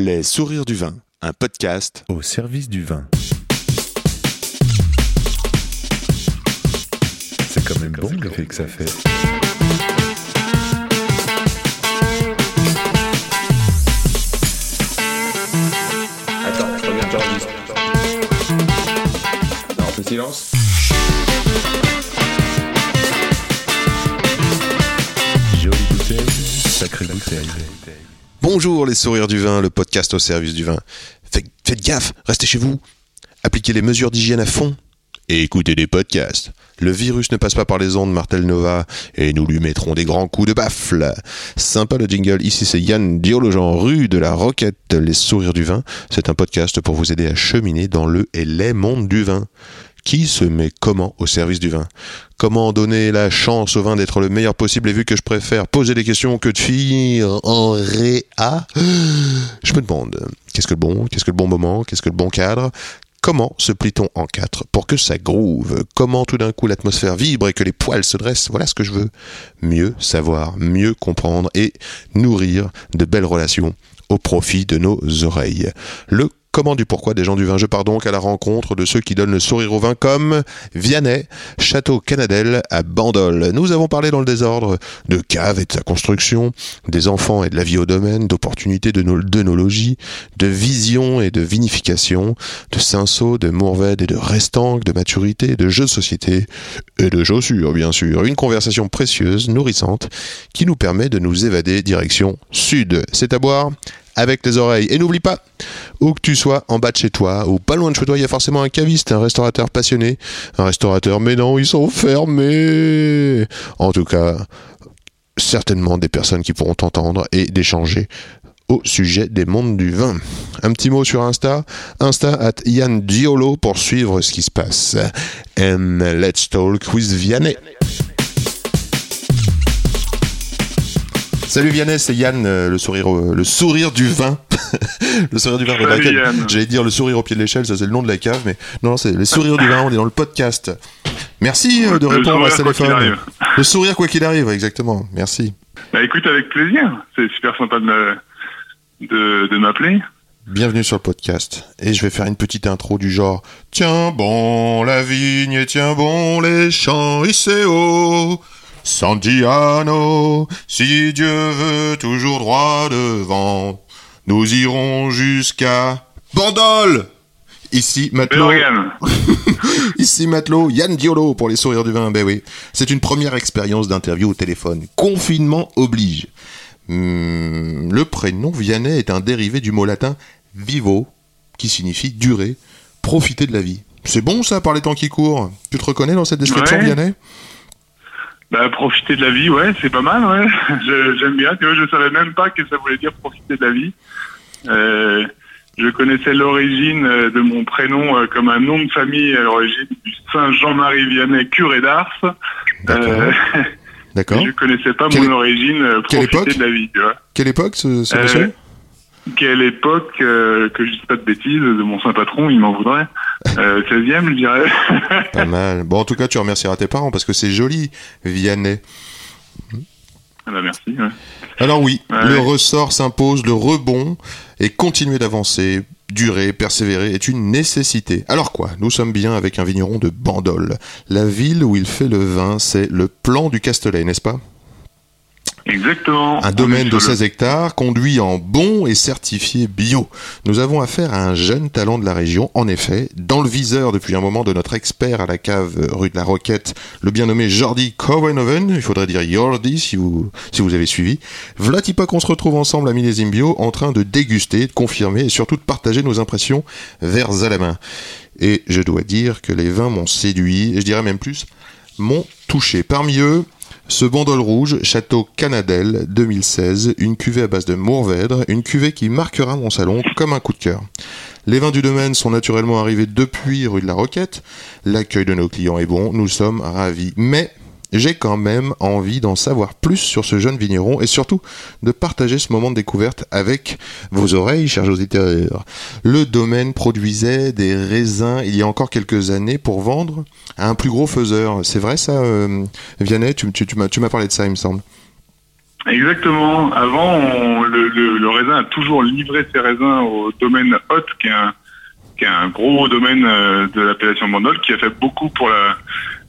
Les sourires du vin, un podcast au service du vin. C'est quand même bon l'effet que ça fait. Attends, je reviens, j'enregistre. Non, on fait silence. Jolie bouteille, sacrée bouteille. Bonjour les sourires du vin, le podcast au service du vin. Faites, gaffe, restez chez vous. Appliquez les mesures d'hygiène à fond. Et écoutez des podcasts. Le virus ne passe pas par les ondes, Martel Nova, et nous lui mettrons des grands coups de baffle. Sympa le jingle, ici c'est Yann Diologen, rue de la Roquette, les sourires du vin. C'est un podcast pour vous aider à cheminer dans le et les mondes du vin. Qui se met comment au service du vin? Comment donner la chance au vin d'être le meilleur possible et vu que je préfère poser des questions que de finir en réa, je me demande, qu'est-ce que le bon Qu'est-ce que le bon moment Qu'est-ce que le bon cadre? Comment se plie-t-on en quatre pour que ça groove? Comment tout d'un coup l'atmosphère vibre et que les poils se dressent? Voilà ce que je veux. Mieux savoir, mieux comprendre et nourrir de belles relations au profit de nos oreilles. Le comment du pourquoi des gens du vin. Je pars donc à la rencontre de ceux qui donnent le sourire au vin comme Vianney, Château Canadel à Bandol. Nous avons parlé dans le désordre de cave et de sa construction, des enfants et de la vie au domaine, d'opportunités de d'œnologie, de vision et de vinification, de cinceau, de mourvèdre et de restanque, de maturité, de jeux de société et de chaussures bien sûr. Une conversation précieuse, nourrissante, qui nous permet de nous évader direction sud. C'est à boire avec les oreilles. Et n'oublie pas, où que tu sois, en bas de chez toi, ou pas loin de chez toi, il y a forcément un caviste, un restaurateur passionné, un restaurateur, mais non, ils sont fermés. En tout cas, certainement des personnes qui pourront t'entendre et d'échanger au sujet des mondes du vin. Un petit mot sur Insta, Insta at Yann Diolo pour suivre ce qui se passe. And let's talk with Vianney. Salut Vianney, c'est Yann, euh, le sourire, au- le sourire du vin. le sourire du vin. Salut, Michael. Yann. J'allais dire le sourire au pied de l'échelle, ça c'est le nom de la cave, mais non, c'est le sourire du vin, on est dans le podcast. Merci euh, de Le répondre à ce sourire quoi qu'il téléphone. arrive. Le sourire quoi qu'il arrive, exactement. Merci. Bah écoute, avec plaisir. C'est super sympa de me- de, de m'appeler. Bienvenue sur le podcast. Et je vais faire une petite intro du genre Tiens bon la vigne tiens bon les champs, Iseo, Santiano, si Dieu veut toujours droit devant, nous irons jusqu'à Bandol Ici, Matelot. Ici Matelot, Yann Diolo pour les sourires du vin. Ben oui, c'est une première expérience d'interview au téléphone. Confinement oblige. Hmm, le prénom Vianney est un dérivé du mot latin vivo, qui signifie durer, profiter de la vie. C'est bon ça par les temps qui courent? Tu te reconnais dans cette description, Ouais. Vianney? Bah profiter de la vie, ouais, c'est pas mal, ouais. Je- J'aime bien. Tu vois, je savais même pas que ça voulait dire profiter de la vie. Euh, je connaissais l'origine euh, de mon prénom euh, comme un nom de famille à l'origine du Saint Jean-Marie Vianney, curé d'Ars. D'accord. D'accord. je connaissais pas Quelle mon origine, profiter époque de la vie, tu vois. Quelle époque ce, ce Euh, monsieur? Quelle époque, euh, que je dise pas de bêtises, de mon saint patron, il m'en voudrait. Euh, 16e, je dirais. Pas mal. Bon, en tout cas, tu remercieras tes parents parce que c'est joli, Vianney. Ah bah merci. Ouais. Alors oui, Ouais. le ressort s'impose, le rebond et continuer d'avancer, durer, persévérer est une nécessité. Alors quoi Nous sommes bien avec un vigneron de Bandol. La ville où il fait le vin, c'est le plan du Castellet, n'est-ce pas? Exactement. Un domaine de sur le- 16 hectares, conduit en bon et certifié bio. Nous avons affaire à un jeune talent de la région, en effet, dans le viseur depuis un moment de notre expert à la cave rue de la Roquette, le bien nommé Jordi Covenhoven, il faudrait dire Jordi si vous, si vous avez suivi. Pas qu'on se retrouve ensemble à Millésime Bio en train de déguster, de confirmer et surtout de partager nos impressions vers à la main. Et je dois dire que les vins m'ont séduit, et je dirais même plus, m'ont touché. Parmi eux, ce bandol rouge, Château Canadel 2016, une cuvée à base de Mourvèdre, une cuvée qui marquera mon salon comme un coup de cœur. Les vins du domaine sont naturellement arrivés depuis rue de la Roquette. L'accueil de nos clients est bon, nous sommes ravis. Mais j'ai quand même envie d'en savoir plus sur ce jeune vigneron et surtout de partager ce moment de découverte avec vos oreilles, chers auditeurs. Le domaine produisait des raisins il y a encore quelques années pour vendre à un plus gros faiseur. C'est vrai ça, euh, Vianney? Tu, m'as parlé de ça, il me semble. Exactement. Avant, le, raisin a toujours livré ses raisins au domaine Haute, qui est un, qui gros domaine euh, de l'appellation Bandol, qui a fait beaucoup pour la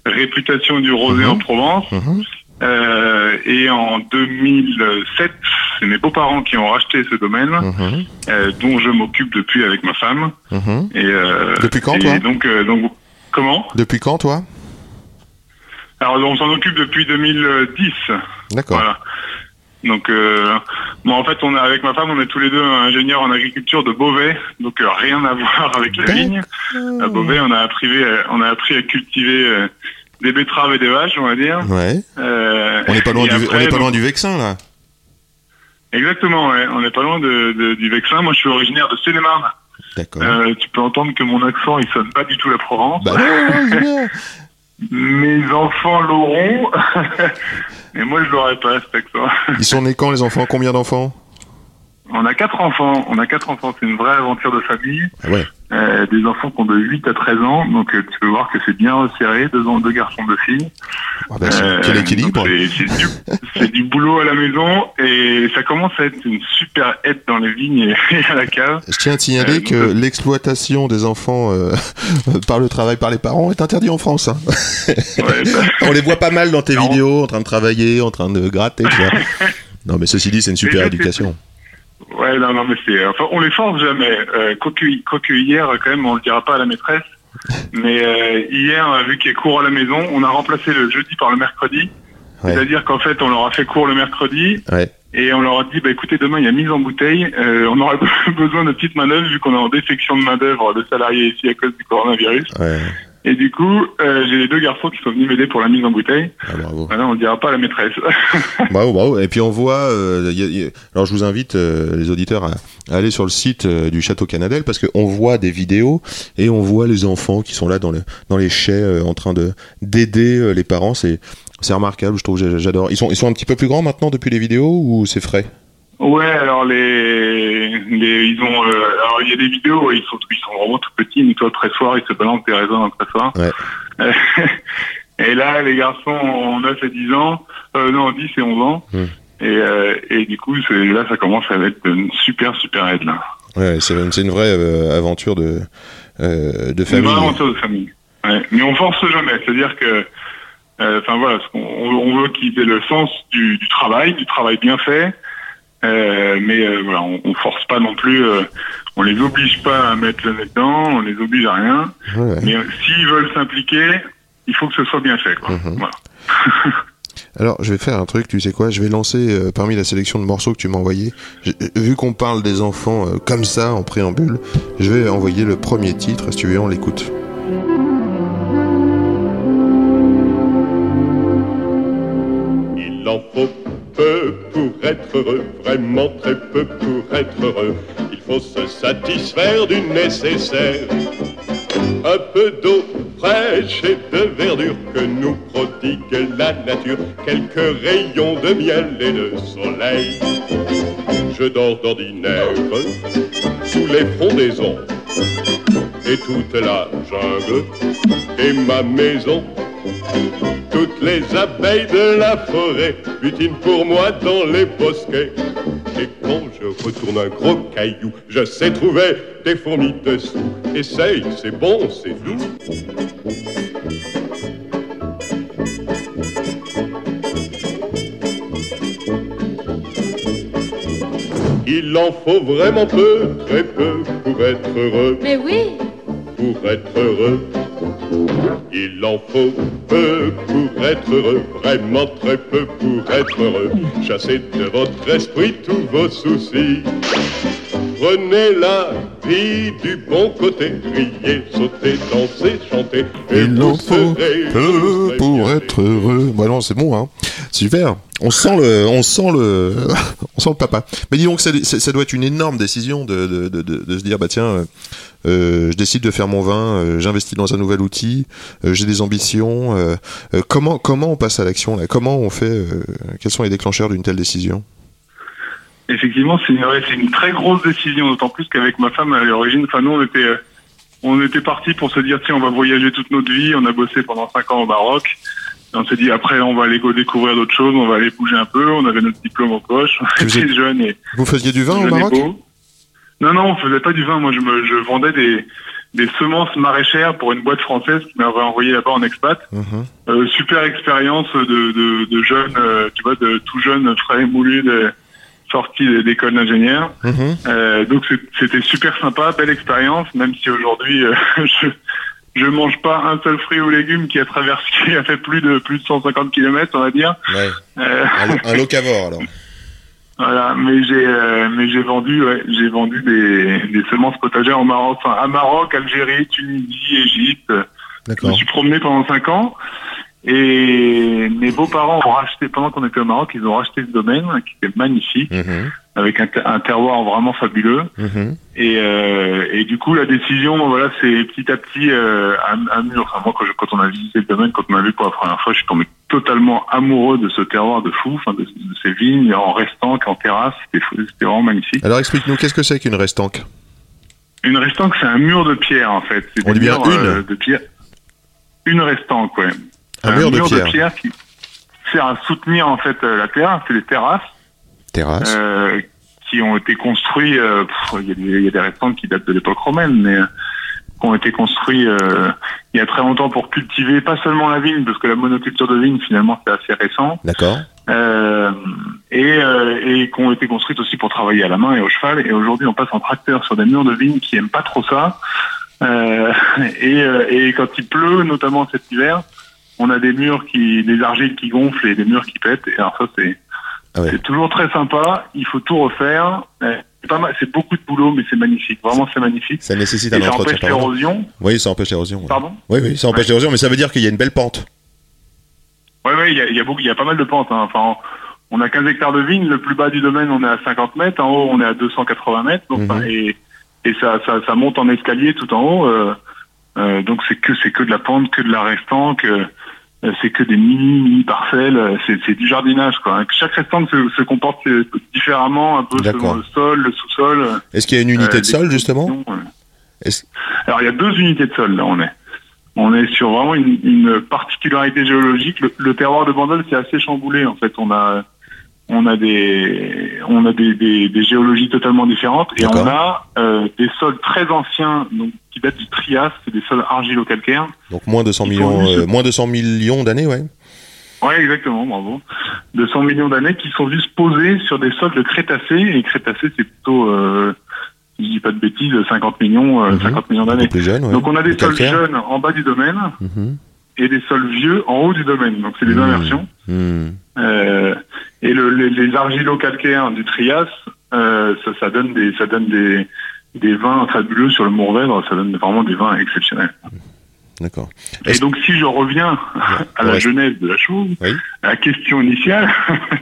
réputation du rosé Mhm. en Provence. Mhm. Euh, et en 2007, c'est mes beaux-parents qui ont racheté ce domaine, Mhm. euh, dont je m'occupe depuis avec ma femme. Mhm. Et, euh, Depuis quand, et toi donc, euh, donc, comment Depuis quand, toi Alors, on s'en occupe depuis 2010. D'accord. Voilà. Donc, euh, bon, en fait, on est avec ma femme, on est tous les deux ingénieurs en agriculture de Beauvais, donc euh, rien à voir avec la vigne. À Beauvais, on a appris, euh, on a appris à cultiver euh, des betteraves et des vaches, on va dire. Ouais. Euh, On n'est pas loin du, après, on est pas donc- loin du Vexin là. Exactement, ouais. On n'est pas loin de, de- du Vexin. Moi, je suis originaire de Seine-et-Marne. D'accord. Euh, tu peux entendre que mon accent, il sonne pas du tout la Provence. Bah non, bien. Mes enfants l'auront, mais moi, je l'aurais pas cet accent. Ils sont nés quand les enfants? Combien d'enfants? On a quatre enfants. On a quatre enfants. C'est une vraie aventure de famille. Ah ouais. Euh, des enfants qui ont de 8 à 13 ans. Donc, euh, tu peux voir que c'est bien resserré. Deux, ans, deux garçons, deux filles. Ah c'est- Euh, quel équilibre C'est du, du boulot à la maison et ça commence à être une super aide dans les vignes et, et à la cave. Je tiens à signaler Euh, que l'exploitation des enfants euh, par le travail par les parents est interdit en France. hein. Ouais, bah, On les voit pas mal dans tes Non. vidéos, en train de travailler, en train de gratter. tu vois. Non, mais ceci dit, c'est une super éducation. Ouais, non, non, mais c'est. Enfin, on les force jamais. Euh, quoique, quoique hier, quand même, on le dira pas à la maîtresse. Mais euh, hier, vu qu'il y a cours à la maison, on a remplacé le jeudi par le mercredi. Ouais. C'est-à-dire qu'en fait, on leur a fait cours le mercredi Ouais. et on leur a dit, bah écoutez, demain il y a mise en bouteille. Euh, on aurait besoin de petites main-d'œuvre vu qu'on est en défection de main-d'œuvre de salariés ici à cause du coronavirus. Ouais. Et du coup, euh, j'ai les deux garçons qui sont venus m'aider pour la mise en bouteille. Ah, bravo. Voilà, on ne dira pas à la maîtresse. Bravo, bravo. Et puis on voit. euh, y a- y a- Alors je vous invite euh, les auditeurs à, à aller sur le site euh, du château Canadel parce qu'on voit des vidéos et on voit les enfants qui sont là dans le dans les chais euh, en train de d'aider euh, les parents. C'est c'est remarquable. Je trouve. J'adore. Ils sont ils sont un petit peu plus grands maintenant depuis les vidéos ou c'est frais? Ouais, alors les, les ils ont, euh, alors il y a des vidéos, où ils sont, ils sont vraiment tout petits, mais toi très soir, ils se balancent des raisins dans le pressoir. Ouais. Euh, et là, les garçons ont 9 et 10 ans, euh, non, 10 et 11 ans. Hmm. Et, euh, et du coup, là, ça commence à être une super, super aide, là. Ouais, c'est une, c'est une vraie euh, aventure de euh, de C'est une famille. vraie aventure de famille. Ouais. Mais on force jamais. C'est-à-dire que, euh, enfin voilà, on, on veut qu'ils aient le sens du, du travail, du travail bien fait. Euh, mais euh, voilà, on, on force pas non plus. euh, on les oblige pas à mettre le nez dedans. On les oblige à rien. Ouais. Mais euh, s'ils veulent s'impliquer, il faut que ce soit bien fait. Quoi. Mhm. Voilà. Alors, je vais faire un truc, tu sais quoi Je vais lancer euh, parmi la sélection de morceaux que tu m'as envoyé. j'ai- Vu qu'on parle des enfants euh, comme ça en préambule, je vais envoyer le premier titre. Si tu veux, on l'écoute. Il en faut peu pour être heureux, vraiment très peu pour être heureux. Il faut se satisfaire du nécessaire. Un peu d'eau fraîche et de verdure que nous prodigue la nature. Quelques rayons de miel et de soleil. Je dors d'ordinaire sous les frondaisons et toute la jungle et ma maison. Toutes les abeilles de la forêt butinent pour moi dans les bosquets. Et quand je retourne un gros caillou, je sais trouver des fourmis dessous. Essaye, c'est bon, c'est doux. Il en faut vraiment peu, très peu pour être heureux Mais oui, pour être heureux. Il en faut peu pour être heureux, vraiment très peu pour être heureux. Chassez de votre esprit tous vos soucis. Prenez la vie du bon côté, riez, sautez, dansez, chantez. et Il en faut serez peu pour être heureux. Bah non, c'est bon, hein. Super. On sent le, on sent le, on sent le papa. Mais dis donc, ça, ça- doit être une énorme décision de, de, de, se dire, bah tiens, euh, euh, je décide de faire mon vin, euh, j'investis dans un nouvel outil, euh, j'ai des ambitions. comment, comment on passe à l'action là? Comment on fait Quels sont les déclencheurs d'une telle décision? Effectivement, c'est une, une très grosse décision, d'autant plus qu'avec ma femme à l'origine, enfin nous on était, on était partis pour se dire tiens on va voyager toute notre vie, on a bossé pendant cinq ans au Maroc, On s'est dit après on va aller découvrir d'autres choses, on va aller bouger un peu. On avait notre diplôme en poche, on Vous était êtes- jeunes et Vous faisiez du vin au jeune Maroc. Non non, on faisait pas du vin. Moi je me je vendais des des semences maraîchères pour une boîte française qui m'avait envoyé là-bas en expat. Mhm. Euh, super expérience de, de, de jeunes, euh, tu vois, de tout jeunes frais moulus de, sortis de- d'école d'ingénieur. Mhm. Euh, donc c'était super sympa, belle expérience, même si aujourd'hui je je mange pas un seul fruit ou légume qui a traversé, qui a fait plus de plus de 150 km, on va dire. Ouais. Euh, Un, un locavore alors. voilà, mais j'ai euh, mais j'ai vendu ouais, j'ai vendu des, des semences potagères au Maroc, enfin à Maroc, Algérie, Tunisie, Égypte. Je me D'accord. suis promené pendant cinq ans et mes beaux-parents ont racheté, pendant qu'on était au Maroc, ils ont racheté ce domaine qui était magnifique, Mhm. avec un, ter- un terroir vraiment fabuleux. Mhm. Et, euh, et du coup, la décision, voilà, c'est petit à petit euh, un, un mur. Enfin, moi, quand, je- quand on a visité le domaine, quand on m'a vu pour la première fois, je suis tombé totalement amoureux de ce terroir de fou, de, de ces vignes en restant qu'en terrasse. C'était vraiment magnifique. Alors explique-nous, qu'est-ce que c'est qu'une restanque? Une restanque, c'est un mur de pierre, en fait. On dit bien une euh, de pierre. Une restanque, ouais. Un mur de pierre. qui sert à soutenir en fait euh, la terre. C'est des terrasses Terrasse. euh, qui ont été construits. euh, Il y, a des- il y a des restaurants qui datent de l'époque romaine, mais euh, qui ont été construits euh, il y a très longtemps pour cultiver pas seulement la vigne, parce que la monoculture de vigne finalement c'est assez récent, D'accord. euh, et, euh, et qui ont été construites aussi pour travailler à la main et au cheval. Et aujourd'hui on passe en tracteur sur des murs de vigne qui aiment pas trop ça. Euh, et, euh, et quand il pleut, notamment cet hiver, on a des murs qui, des argiles qui gonflent et des murs qui pètent. Et alors ça, c'est, Ah ouais. toujours très sympa. Il faut tout refaire. Euh, C'est pas mal, c'est beaucoup de boulot, mais c'est magnifique. Vraiment, c'est magnifique. Ça nécessite Et un ça entretien empêche l'érosion. Oui, ça empêche l'érosion. ouais. Pardon? Oui, oui, ça empêche Ouais. l'érosion, mais ça veut dire qu'il y a une belle pente. Ouais, ouais, il y a, y a beaucoup, il y a pas mal de pentes. hein. Enfin, on a 15 hectares de vignes. Le plus bas du domaine, on est à 50 mètres. En haut, on est à 280 mètres. Donc, Mhm. et et ça, ça, ça monte en escalier tout en haut. euh, euh, donc, c'est que c'est que de la pente, que de la restanque. euh, euh, c'est que des mini mini parcelles. euh, C'est du jardinage, quoi. Chaque restanque se, se comporte euh, différemment, un peu selon le sol, le sous-sol. euh, Est-ce qu'il y a une unité euh, de sol, justement euh. Alors il y a deux unités de sol là on est. On est sur vraiment une, une particularité géologique. Le, le terroir de Bandol c'est assez chamboulé en fait. On a on a des on a des, des, des géologies totalement différentes et on a euh, des sols très anciens donc qui datent du Trias, c'est des sols argilo-calcaires. Donc moins de 100 Ils millions, euh, moins de 100 millions d'années, ouais. Ouais, exactement, bravo. De 100 millions d'années qui sont juste posés sur des sols de Crétacé et Crétacé c'est plutôt euh, je dis pas de bêtises 50 millions euh, Mhm. 50 millions d'années. ouais. Donc on a des sols jeunes en bas du domaine Mhm. et des sols vieux en haut du domaine. Donc c'est des Mmh. inversions. Euh, et le, les, les argilo-calcaires du Trias, euh, ça, ça donne des ça donne des des vins fabuleux sur le Mourvèdre. Ça donne vraiment des vins exceptionnels. D'accord. Et donc si je reviens à la Ouais. genèse de la chose, Oui. à la question initiale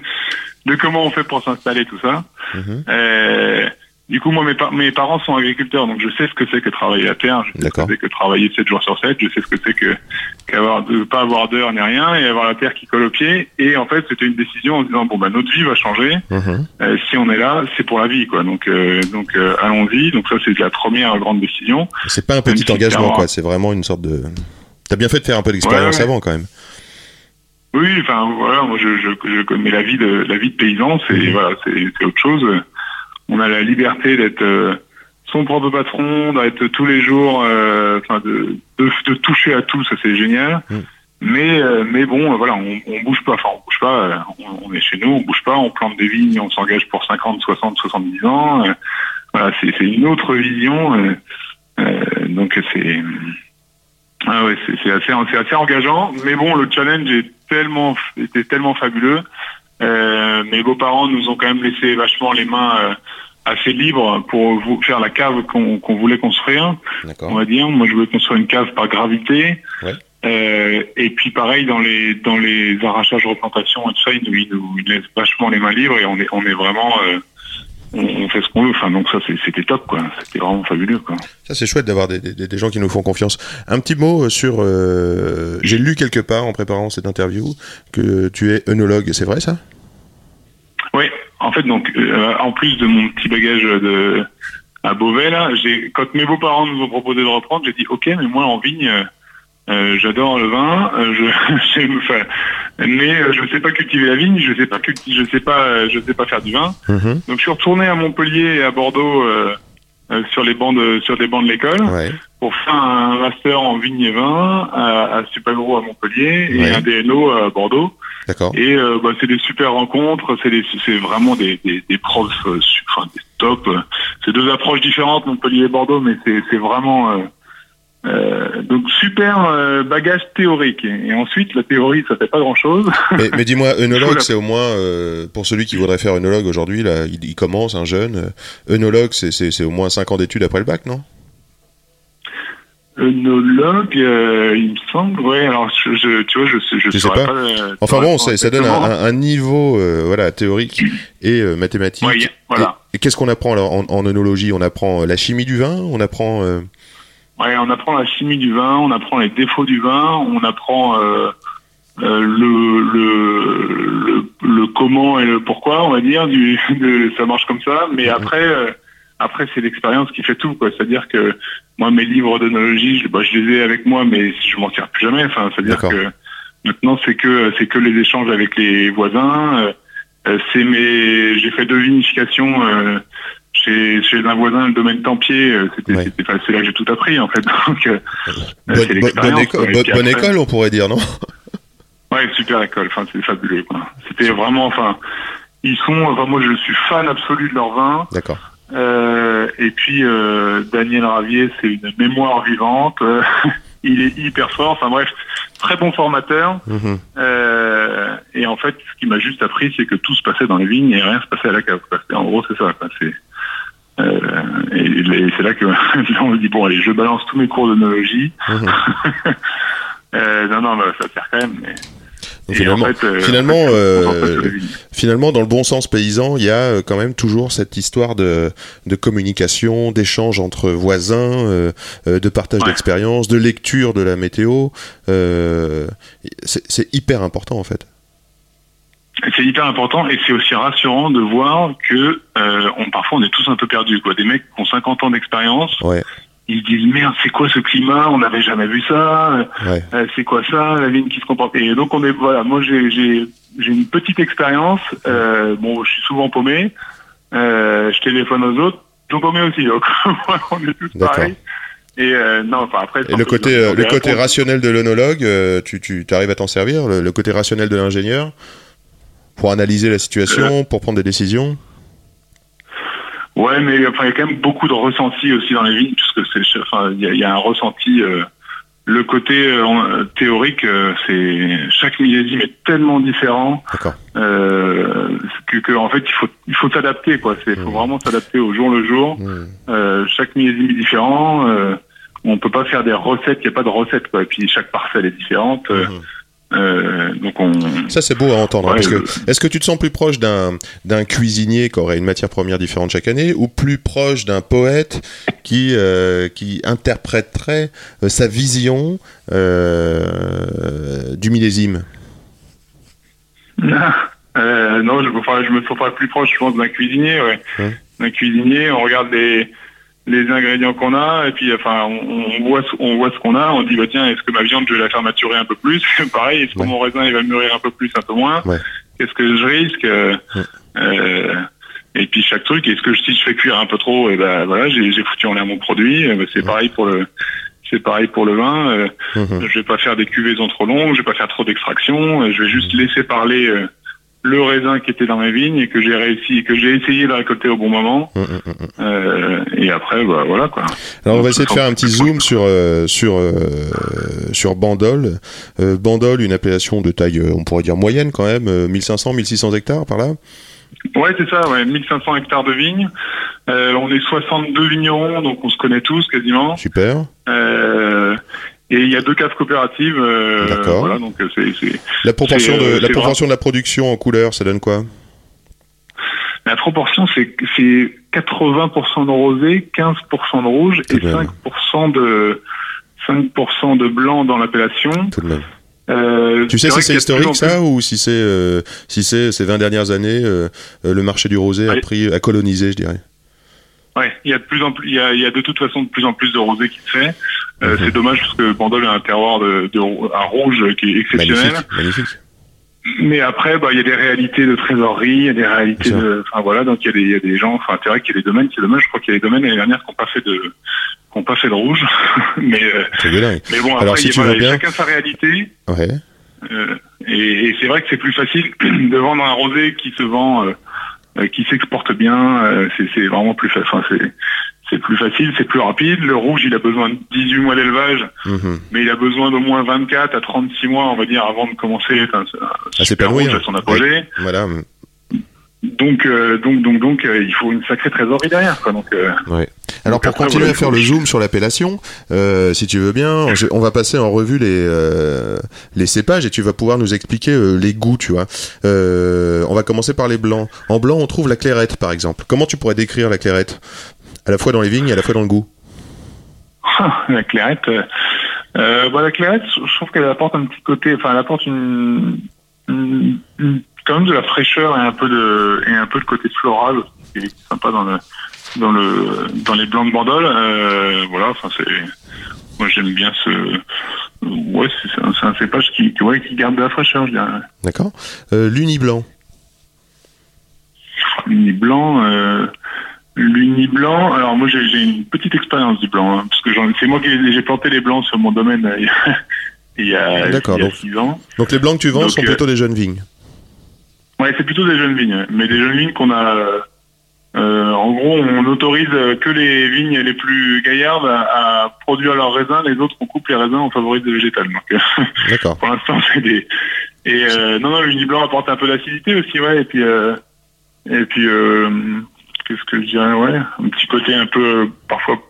de comment on fait pour s'installer tout ça. Mhm. Euh, du coup, moi, mes, par- mes parents sont agriculteurs, donc je sais ce que c'est que travailler la terre, je sais ce que c'est que travailler 7 jours sur 7, je sais ce que c'est que qu'avoir de pas avoir d'heure ni rien et avoir la terre qui colle aux pieds. Et en fait, c'était une décision en disant bon bah notre vie va changer. Mhm. Euh, si on est là, c'est pour la vie, quoi. Donc euh, donc euh, allons-y. Donc ça, c'est la première grande décision. C'est pas un petit si engagement, quoi. C'est vraiment une sorte de. T'as bien fait de faire un peu d'expérience Ouais, ouais. avant, quand même. Oui, enfin voilà, moi je, je, je connais la vie de la vie de paysan, c'est Mhm. voilà, c'est autre chose. On a la liberté d'être euh, son propre patron, d'être tous les jours, euh, enfin de, de de toucher à tout, ça c'est génial. Mhm. Mais euh, mais bon, voilà, on, on bouge pas, enfin on bouge pas, on, on est chez nous, on bouge pas, on plante des vignes, on s'engage pour 50, 60, 70 ans. euh, voilà, c'est c'est une autre vision. euh, euh, donc c'est ah ouais, c'est c'est assez, c'est assez engageant, mais bon, le challenge est tellement, était tellement fabuleux. Euh, mes beaux-parents nous ont quand même laissé vachement les mains euh, assez libres pour vous faire la cave qu'on qu'on voulait construire, on va dire. Moi, je voulais construire une cave par gravité. Ouais. Euh, et puis pareil dans les dans les arrachages, replantations et tout ça, ils nous, ils nous laissent vachement les mains libres et on est on est vraiment euh, on, on fait ce qu'on veut. Enfin donc ça c'était top quoi. C'était vraiment fabuleux quoi. Ça, c'est chouette d'avoir des, des- des gens qui nous font confiance. Un petit mot euh, sur. euh, J'ai lu quelque part en préparant cette interview que tu es œnologue. C'est vrai, ça? Oui, en fait, donc, euh, en plus de mon petit bagage de à Beauvais, là, quand mes beaux-parents nous ont proposé de reprendre, j'ai dit, ok, mais moi, en vigne, euh, J'adore le vin, euh, je, enfin, mais euh, je sais pas cultiver la vigne, je sais pas je sais pas, euh, je sais pas faire du vin. Mhm. Donc je suis retourné à Montpellier et à Bordeaux euh, euh, sur les bancs de, sur des bancs de l'école Ouais. pour faire un master en vigne et vin à, à Supagro à Montpellier et Ouais. un DNO à Bordeaux. D'accord. Et euh, bah, c'est des super rencontres, c'est des- c'est vraiment des, des, des profs, enfin des top. C'est deux approches différentes, Montpellier et Bordeaux, mais c'est c'est vraiment euh, donc super euh, bagage théorique. Et, et ensuite, la théorie, ça fait pas grand chose. Mais, mais dis-moi, œnologue, c'est au moins, euh, pour celui qui voudrait faire œnologue aujourd'hui, là, il, il commence, un jeune. œnologue, c'est- au moins 5 ans d'études après le bac, non? Œnologue, il me semble. Ouais, alors je, je- tu vois, je sais, je Tu sais pas pas. Enfin bon, ça, ça donne un, niveau voilà, théorique et mathématique. Ouais, voilà. Et, et qu'est-ce qu'on apprend alors en, en œnologie? On apprend la chimie du vin? On apprend... euh, Ouais, on apprend la chimie du vin, on apprend les défauts du vin, on apprend euh, euh, le, le, le, le comment et le pourquoi, on va dire, du, de, ça marche comme ça. Mais après, euh, après c'est l'expérience qui fait tout, quoi. C'est-à-dire que moi, mes livres d'œnologie, je, bah, je les ai avec moi, mais je m'en tire plus jamais. Enfin, c'est-à-dire que maintenant, c'est que c'est que les échanges avec les voisins. euh, euh, c'est mes, j'ai fait deux vinifications. Euh, chez, chez un voisin, le domaine Tempier, euh, c'était, Ouais. c'était- enfin, c'est là que j'ai tout appris en fait. Donc, euh, bonne, bonne- bonne éco- école, on pourrait dire, non? Ouais, super école. Enfin, c'est fabuleux. C'était vraiment, enfin, ils sont, enfin, moi, je suis fan absolu de leur vin. D'accord. Euh, et puis euh, Daniel Ravier, c'est une mémoire vivante. Euh, il est hyper fort. Enfin bref, très bon formateur. Mhm. Euh, et en fait, ce qui m'a juste appris, c'est que tout se passait dans les vignes et rien se passait à la cave. En gros, c'est ça. C'est euh, et, et c'est là que là, on se dit bon, allez, je balance tous mes cours d'œnologie. Mhm. euh, non, non, bah, ça sert quand même. Mais... Donc, finalement, en fait, euh, finalement, euh, finalement, dans le bon sens paysan, il y a quand même toujours cette histoire de, de communication, d'échange entre voisins, euh, de partage Ouais. d'expérience, de lecture de la météo. C'est hyper important en fait. C'est hyper important et c'est aussi rassurant de voir que euh, on, parfois on est tous un peu perdus. Quoi. Des mecs qui ont 50 ans d'expérience, Ouais, ils se disent merde, c'est quoi ce climat? On n'avait jamais vu ça. ouais. Euh, c'est quoi ça? La vigne qui se comporte. Et donc on est voilà. Moi j'ai j'ai j'ai une petite expérience. Euh, bon, je suis souvent paumé. Euh, je téléphone aux autres. Ils sont paumés aussi. Donc on est tous pareils. Et euh, non, enfin après. Et le côté, euh, le côté rationnel de l'onologue, euh, tu, tu arrives à t'en servir? Le, le côté rationnel de l'ingénieur? Pour analyser la situation, pour prendre des décisions. Ouais, mais enfin, il y a quand même beaucoup de ressenti aussi dans les vignes, puisque c'est, enfin, il y a, il y a un ressenti. euh, le côté euh, théorique, euh, c'est chaque millésime est tellement différent euh, que, que, en fait il faut il faut s'adapter quoi. C'est faut Mhm. vraiment s'adapter au jour le jour. Euh, chaque millésime est différent. Euh, on peut pas faire des recettes. Il n'y a pas de recette quoi. Et puis chaque parcelle est différente. euh, Mhm. Euh, donc on. Ça, c'est beau à entendre. hein, Ouais, parce que, est-ce que tu te sens plus proche d'un, d'un cuisinier qui aurait une matière première différente chaque année, ou plus proche d'un poète qui, euh, qui interpréterait euh, sa vision euh, du millésime? Non, je, enfin, je me sens pas plus proche, je pense, d'un cuisinier. Ouais. Ouais. D'un cuisinier, on regarde les, les ingrédients qu'on a, et puis enfin, on, on voit, ce- on voit ce qu'on a, on dit, bah, tiens, est-ce que ma viande, je vais la faire maturer un peu plus Pareil, est-ce que Ouais. mon raisin, il va mûrir un peu plus, un peu moins Ouais. Qu'est-ce que je risque Euh, Ouais. euh, Et puis chaque truc, est-ce que si je fais cuire un peu trop, et ben voilà, j'ai foutu en l'air mon produit. Euh, bah, c'est pareil pour le, c'est pareil pour le vin. Euh, Mhm. je vais pas faire des cuvaisons trop longues, je vais pas faire trop d'extraction, euh, je vais juste laisser parler euh, le raisin qui était dans mes vignes et que j'ai réussi, que j'ai essayé de récolter au bon moment. Mhm, mhm, mhm. Euh, et après, bah voilà quoi. Alors on va essayer de faire un petit zoom sur euh, sur euh, sur Bandol. Bandol, une appellation de taille, on pourrait dire moyenne quand même, euh, 1500, 1600 hectares par là? Ouais, c'est ça. Ouais, 1500 hectares de vignes. Euh, on est 62 vignerons, donc on se connaît tous quasiment. Super. Euh, et il y a deux caves coopératives. Euh, D'accord. Voilà, donc euh, c'est c'est La proportion C'est, euh, de la proportion de la production en couleur, ça donne quoi? La proportion, c'est c'est 80% de rosé, 15% de rouge Tout et de même. 5% de 5% de blanc dans l'appellation. tout de même Euh, Tu sais si c'est historique ça ou si c'est euh, si c'est ces 20 dernières années euh, le marché du rosé a pris a colonisé, je dirais? Ouais, il y a de plus en plus, il y a, il y a de toute façon de plus en plus de rosé qui se fait. Euh, Mhm. C'est dommage parce que Bandol a un terroir de, de un rouge qui est exceptionnel. Magnifique, magnifique. Mais après, bah, il y a des réalités de trésorerie, il y a des réalités de, enfin voilà, donc il y a des, il y a des gens, enfin c'est vrai qu'il y a des domaines, c'est dommage, je crois qu'il y a des domaines l'année dernière qui n'ont pas fait de, qui ont pas fait de rouge, mais, euh, bon, Alors, après, si il y a- voilà, bien- chacun sa réalité, Ouais. euh, et, et c'est vrai que c'est plus facile de vendre un rosé qui se vend, euh, euh, qui s'exporte bien, euh, c'est, c'est vraiment plus facile, enfin c'est, plus facile, c'est plus rapide. Le rouge, il a besoin de 18 mois d'élevage, Mhm. mais il a besoin d'au moins 24 à 36 mois, on va dire, avant de commencer loin, rouge hein. à son apogée. Voilà. Donc, euh, donc, donc, donc, euh, il faut une sacrée trésorerie derrière, quoi. Donc, euh, Ouais. Alors Donc pour après, continuer voilà, à faire le zoom sur l'appellation, euh, si tu veux bien, je- on va passer en revue les euh, les cépages et tu vas pouvoir nous expliquer euh, les goûts, tu vois. Euh, on va commencer par les blancs. En blanc, on trouve la clairette, par exemple. Comment tu pourrais décrire la clairette? À la fois dans les vignes et à la fois dans le goût. la clairette, bah, la clairette, je trouve qu'elle apporte un petit côté, enfin, elle apporte une, une- une- quand même de la fraîcheur et un peu de, et un peu de côté floral qui est sympa dans le, dans le, dans les blancs de Bandol. Euh, voilà, enfin, c'est, moi, j'aime bien ce, ouais, c'est un, cépage qui, qui, ouais, qui garde de la fraîcheur, je dirais. D'accord euh, L'uni blanc. L'uni blanc, euh, l'uni blanc. Alors moi j'ai une petite expérience du blanc, hein, parce que c'est moi qui ai- j'ai planté les blancs sur mon domaine il y a, il y a, D'accord, il y a donc- six ans. Donc les blancs que tu vends Donc, sont euh, plutôt des jeunes vignes. Ouais, c'est plutôt des jeunes vignes, mais des jeunes vignes qu'on a. euh, en gros, on autorise que les vignes les plus gaillardes à, à produire leurs raisins, les autres on coupe les raisins, on favorise le végétal. Donc euh, D'accord. pour l'instant c'est des. Et euh, non non, le blanc apporte un peu d'acidité aussi, ouais. Et puis euh, et puis euh, qu'est-ce que je dirais, ouais, un petit côté un peu parfois.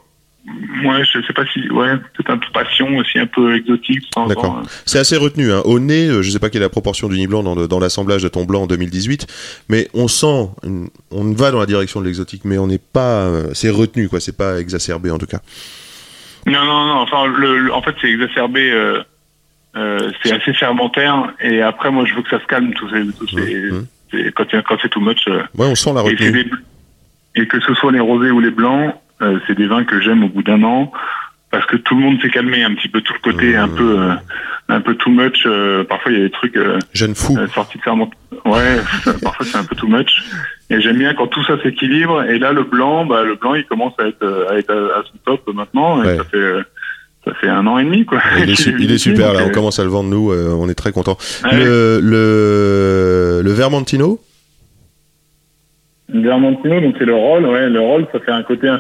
Ouais, je sais pas si, ouais, peut-être un peu passion aussi, un peu exotique. D'accord. hein. C'est assez retenu. Hein. Au nez, euh, je sais pas quelle est la proportion d'uni blanc dans, l'assemblage de ton blanc en 2018, mais on sent, une- on va dans la direction de l'exotique, mais on n'est pas, euh, c'est retenu quoi. C'est pas exacerbé en tout cas. Non, non, non. Enfin, le, le- en fait, c'est exacerbé. Euh, euh, c'est assez fermentaire. Et après, moi, je veux que ça se calme. Tous ces, tous ces, Mhm. c'est- quand, il y a- quand c'est too much. euh, Ouais, on sent la et, c'est retenue. des- et que ce soit les rosés ou les blancs, euh, c'est des vins que j'aime au bout d'un an. Parce que tout le monde s'est calmé un petit peu tout le côté Mhm. un peu euh, un peu too much. euh, parfois, il y a des trucs euh, Jeune fou. euh, sortis de ferment. Ouais, parfois c'est un peu too much. Et j'aime bien quand tout ça s'équilibre. Et là, le blanc, bah, le blanc, il commence à être euh, à, être à, à son top maintenant. Et ça fait euh, ça fait un an et demi quoi. Il est, su- qu'il il est ici, super là. On euh, commence à le vendre nous. euh, on est très content. ouais. Le, le le Vermentino? Le Vermentino, donc c'est le rôle, ouais, le rôle, ça fait un côté.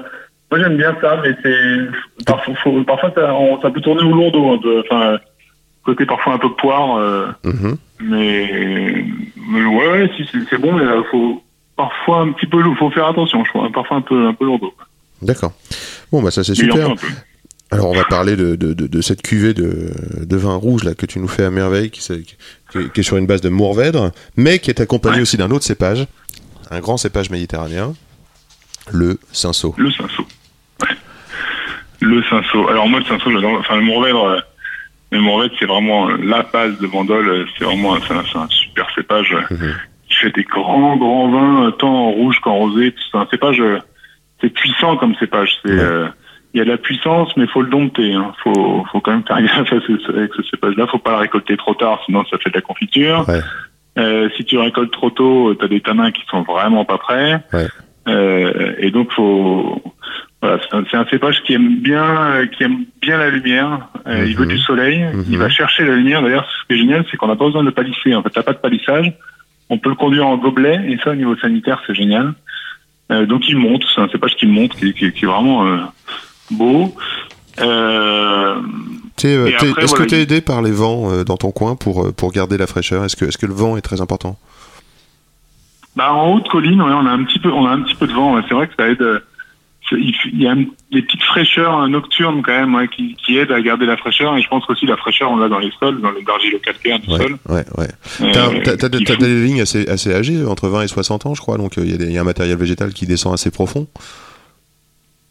Moi j'aime bien ça, mais c'est parfois, faut- parfois ça, on- ça peut tourner au lourdeau, un peu. Enfin, côté parfois un peu poire, euh, Mhm. mais, mais ouais, ouais, si c'est bon, mais euh, faut parfois un petit peu, faut faire attention, je crois, parfois un peu, un peu lourdeau. D'accord. Bon bah ça c'est super. Alors on va parler de, de, de, de cette cuvée de, de vin rouge là que tu nous fais à merveille, qui, est, qui est sur une base de Mourvèdre, mais qui est accompagné Ouais. aussi d'un autre cépage, un grand cépage méditerranéen, le Cinsault. Le cinceau. Le cinceau. Alors moi le cinceau, j'adore. Enfin le Mourvèdre, euh, le Mourvèdre c'est vraiment la base de Bandol. euh, C'est vraiment un, c'est un, super cépage. euh, Mhm. qui fait des grands grands vins, tant en rouge qu'en rosé. C'est un cépage, c'est puissant comme cépage. C'est euh, il y a de la puissance, mais faut le dompter. Hein. Faut, faut quand même faire gaffe à ce- avec ce cépage-là. Faut pas le récolter trop tard, sinon ça fait de la confiture. Ouais. Euh, si tu récoltes trop tôt, tu as des tanins qui sont vraiment pas prêts. Ouais. Euh, et donc faut voilà, c'est un, cépage qui aime bien euh, qui aime bien la lumière. Euh, Il veut Mhm. du soleil. Mhm. Il va chercher la lumière. D'ailleurs, ce qui est génial, c'est qu'on n'a pas besoin de le palisser. En fait, t'as pas de palissage. On peut le conduire en gobelet et ça, au niveau sanitaire, c'est génial. Euh, donc il monte. C'est un cépage qui monte, qui, qui- qui est vraiment euh, beau. Euh, T'es, euh, t'es- Est-ce voilà, que tu es il- aidé par les vents euh, dans ton coin pour, pour garder la fraîcheur? Est-ce que, est que le vent est très important? Bah, en haute colline, ouais, on a un petit peu, on a un petit peu de vent. ouais. C'est vrai que ça aide. Il y a des petites fraîcheurs nocturnes quand même ouais, qui, qui aident à garder la fraîcheur. Et je pense qu'aussi la fraîcheur, on l'a dans les sols, dans les argilo-calcaires du Ouais, sol. ouais, ouais. T'as, des vignes assez, assez âgées, entre 20 et 60 ans, je crois, donc euh, il y, a y un matériel végétal qui descend assez profond.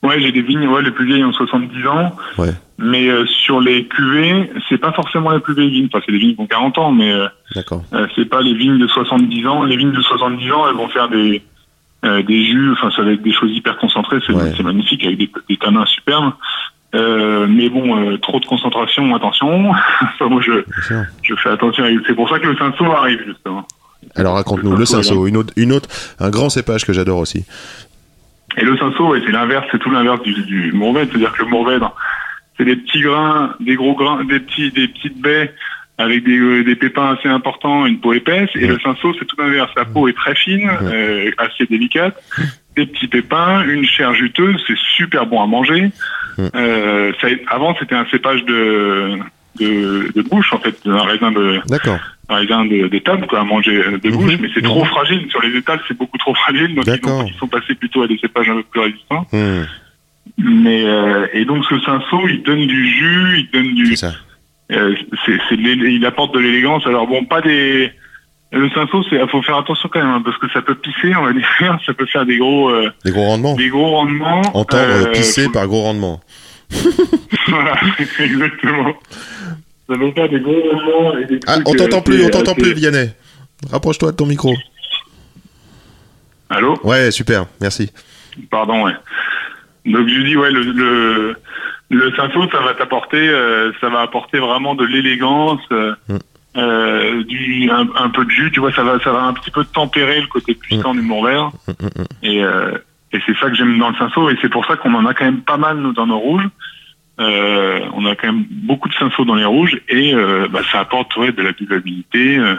Ouais, j'ai des vignes, ouais, les plus vieilles ont 70 ans. Ouais. Mais euh, sur les cuvées, c'est pas forcément les plus vieilles vignes. Enfin, c'est des vignes qui ont 40 ans, mais euh, D'accord. euh, c'est pas les vignes de 70 ans. Les vignes de 70 ans, elles vont faire des, euh, des jus, enfin ça va être des choses hyper concentrées, c'est Ouais. magnifique avec des, des tanins superbes. Euh, mais bon, euh, trop de concentration, attention. Enfin, moi, je, fais attention. C'est pour ça que le cinceau arrive justement. Alors raconte-nous, le cinceau, une autre, une autre, un grand cépage que j'adore aussi. Et le cinceau, ouais, c'est l'inverse, c'est tout l'inverse du, du mourvèdre. C'est-à-dire que le mourvèdre, c'est des petits grains, des gros grains, des petits, des petites baies avec des, euh, des pépins assez importants, une peau épaisse. Et le cinceau, c'est tout l'inverse. La peau est très fine, euh, assez délicate, des petits pépins, une chair juteuse. C'est super bon à manger. Euh, ça, avant, c'était un cépage de, de, de bouche, en fait, un raisin de, D'accord. raisin de- d'étable, quoi, à manger euh, de Mhm. bouche. Mais c'est Mhm. trop fragile. Sur les étals, c'est beaucoup trop fragile. Donc, ils, ont- ils sont passés plutôt à des cépages un peu plus résistants. Hmm, Mais euh, et donc ce cinceau, il donne du jus, il donne du, c'est ça. Euh, c'est, c'est il apporte de l'élégance. Alors bon, pas des, le cinceau, c'est, faut faire attention quand même hein, parce que ça peut pisser, on va dire, ça peut faire des gros, euh, Des gros rendements. des gros rendements. Entendre Euh, pisser faut- par gros rendement. voilà, exactement. Ça peut faire des gros rendements. Et des Ah, on t'entend plus, on t'entend plus, Vianney. Rapproche-toi de ton micro. Allô? Ouais, super, merci. Pardon, ouais. Donc je dis ouais le le, le cinceau ça va t'apporter euh, ça va apporter vraiment de l'élégance euh, Mm. euh, du un, un peu de jus tu vois ça va ça va un petit peu tempérer le côté puissant du Mourvèdre Mm, mm, mm. et euh, et c'est ça que j'aime dans le cinceau et c'est pour ça qu'on en a quand même pas mal dans nos rouges euh, on a quand même beaucoup de cinceau dans les rouges et euh, bah, ça apporte ouais, de la vivabilité euh,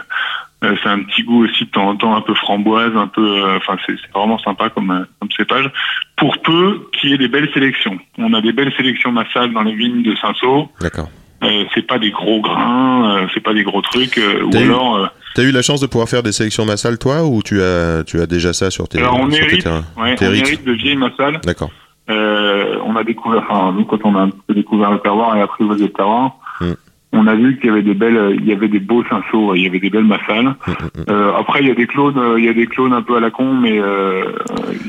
euh, c'est un petit goût aussi de temps en temps un peu framboise, un peu, euh, enfin c'est c'est vraiment sympa comme euh, comme cépage. Pour peu qu'il y ait des belles sélections. On a des belles sélections massales dans les vignes de Cinsault. D'accord. Euh, c'est pas des gros grains, euh, c'est pas des gros trucs. euh, ou eu- alors, euh, T'as eu la chance de pouvoir faire des sélections massales, toi, ou tu as, tu as déjà ça sur tes, alors on sur tes hérite, terrains ouais, on hérite de vieilles massales. D'accord. Euh, on a découvert, enfin nous quand on a un peu découvert le terroir et apprivoisé le terroir, Mm. On a vu qu'il y avait des belles, il y avait des beaux cinceaux, il y avait des belles massales. Mm, mm, mm. Euh, après, il y a des clones, euh, il y a des clones un peu à la con, mais euh,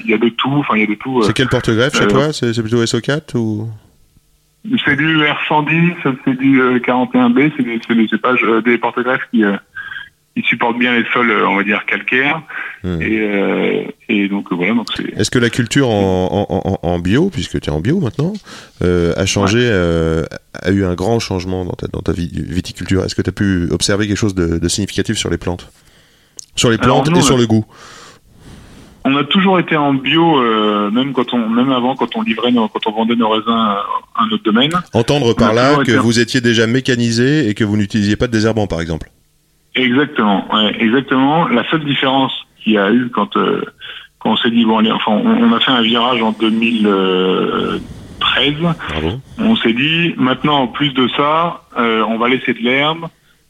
il y a de tout. Enfin, il y a de tout. C'est quel porte-greffe chez toi? C'est plutôt SO4 ou? C'est du R110, c'est du euh, 41B, c'est des, c'est des des porte-greffes qui, qui supportent bien les sols, euh, on va dire calcaires. Hmm. Et, euh, et donc euh, voilà, donc. Est-ce que la culture en, en, en- en bio, puisque tu es en bio maintenant, euh, a changé, euh, a eu un grand changement dans ta, dans ta vi- viticulture? Est-ce que tu as pu observer quelque chose de, de significatif sur les plantes? Sur les Alors, plantes nous, et sur le goût On a toujours été en bio, euh, même quand on, même avant, quand on livrait, nos, quand on vendait nos raisins à un autre domaine. Entendre par là que vous étiez déjà mécanisé et que vous n'utilisiez pas de désherbant, par exemple. Exactement, ouais, exactement. La seule différence qu'il y a eu quand, euh, quand on s'est dit bon allez, enfin on, on a fait un virage en 2013. Bravo. On s'est dit maintenant en plus de ça, euh, on va laisser de l'herbe.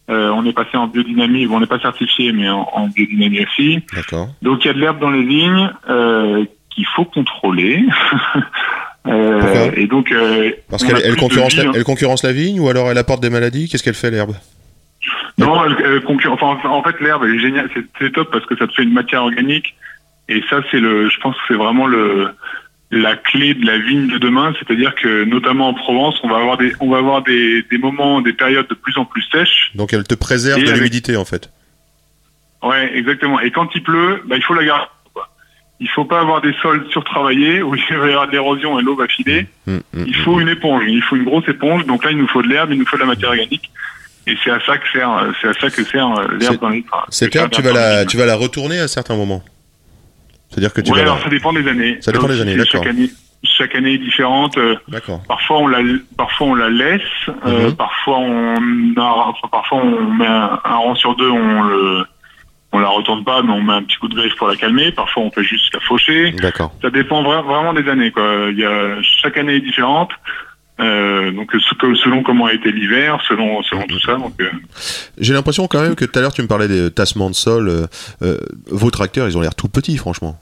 Euh, on est passé en biodynamie, bon, on n'est pas certifié, mais en, en biodynamie aussi. D'accord. Donc il y a de l'herbe dans les vignes euh, qu'il faut contrôler. Euh, et donc euh, Parce qu'elle concurrence, la, elle concurrence la vigne ou alors elle apporte des maladies? Qu'est-ce qu'elle fait l'herbe? Non, enfin, en fait, l'herbe, elle est géniale. C'est, top parce que ça te fait une matière organique. Et ça, c'est le, je pense que c'est vraiment le, la clé de la vigne de demain. C'est-à-dire que, notamment en Provence, on va avoir des, on va avoir des, des moments, des périodes de plus en plus sèches. Donc elle te préserve de avec- l'humidité en fait. Ouais, exactement. Et quand il pleut, bah, il faut la garder. quoi. Il faut pas avoir des sols surtravaillés où il va y avoir de l'érosion et l'eau va filer. Mm, mm, Il faut une éponge. Il faut une grosse éponge. Donc là, il nous faut de l'herbe, il nous faut de la matière organique. Et c'est à ça que sert, euh, c'est à ça que sert l'herbe dans les. enfin, Cette herbe, tu vas, la, tu vas la retourner à certains moments. C'est-à-dire que tu ouais, vas la- alors ça dépend des années. Ça dépend des années, d'accord. Chaque année, chaque année est différente. Euh, D'accord. parfois on la, parfois on la laisse. euh, Mhm. parfois on, a- parfois on met un, un rang sur deux, on le, on la retourne pas, mais on met un petit coup de griffe pour la calmer. Parfois on fait juste la faucher. D'accord. Ça dépend vra- vraiment des années. Quoi. Il y a chaque année est différente. Euh, donc selon comment a été l'hiver, selon selon tout ça. Donc euh, J'ai l'impression quand même que tout à l'heure tu me parlais des tassements de sol. euh, vos tracteurs, ils ont l'air tout petits, franchement.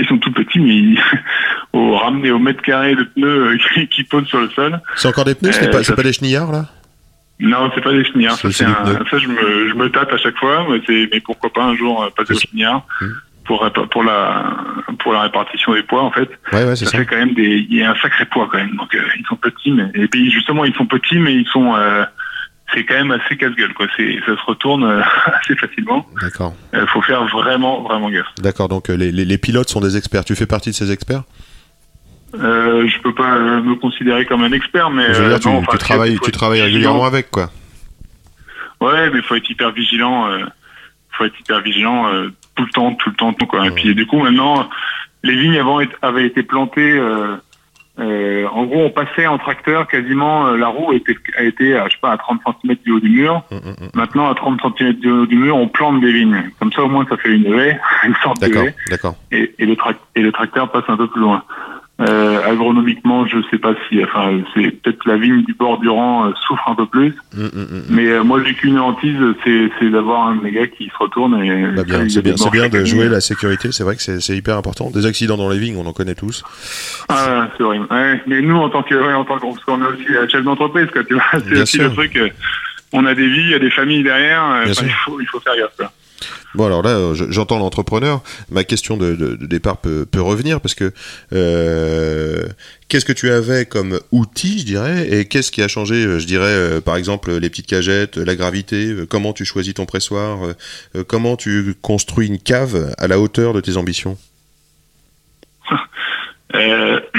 ils sont tout petits, mais ils, au ramener au mètre carré de pneus qui, posent sur le sol. C'est encore des pneus, c'est pas, c'est ça pas des chenillards là? Non, c'est pas des chenillards. Ça, un- je me, je me tâte à chaque fois. Mais, pourquoi pas un jour passer aux C'est- chenillards Hmm. Pour, la, pour la répartition des poids, en fait. Ouais, ouais, c'est Ça, ça. fait quand même des. Il y a un sacré poids quand même. Donc euh, ils sont petits, mais et puis justement ils sont petits, mais ils sont euh, c'est quand même assez casse-gueule, quoi. C'est, ça se retourne euh, assez facilement. D'accord. Il faut faire vraiment, vraiment gaffe. D'accord, donc les, les- les pilotes sont des experts. Tu fais partie de ces experts? Euh, je peux pas me considérer comme un expert, mais Je veux dire, tu, non, enfin, tu faut travailles, tu travailles vigilant. régulièrement avec, quoi. Ouais, mais faut être hyper vigilant. Faut être hyper vigilant tout le temps, tout le temps, tout quoi. Et puis du coup, maintenant, les vignes avant avaient été plantées. Euh, euh, en gros, on passait en tracteur quasiment. euh, la roue était, a été, à, je sais pas, à 30 cm du haut du mur. Hum, hum, hum. Maintenant, à 30 cm du haut du mur, on plante des vignes. Comme ça, au moins, ça fait une haie, une sorte de D'accord, haie. d'accord. et, et, le trac- et le tracteur passe un peu plus loin. Euh, agronomiquement, je sais pas si, enfin, c'est peut-être la vigne du bord du rang euh, souffre un peu plus, Hum, hum, hum. mais euh, moi j'ai qu'une hantise, c'est, c'est d'avoir un gars qui se retourne et Bah bien, c'est bien, bien de jouer la sécurité. C'est vrai que c'est c'est hyper important. Des accidents dans les vignes, on en connaît tous. Ah, c'est horrible. Ouais, mais nous, en tant que, ouais, en tant que, parce qu'on est aussi chef d'entreprise, quoi, tu vois, c'est aussi sûr. le truc. euh, on a des vies, il y a des familles derrière. euh, il faut, il faut faire gaffe. Quoi. Bon alors là, euh, je- j'entends l'entrepreneur. Ma question de, départ peut, revenir parce que euh, qu'est-ce que tu avais comme outil, je dirais, et qu'est-ce qui a changé, euh, je dirais, euh, par exemple les petites cagettes, la gravité, comment tu choisis ton pressoir, comment tu construis une cave à la hauteur de tes ambitions? Euh,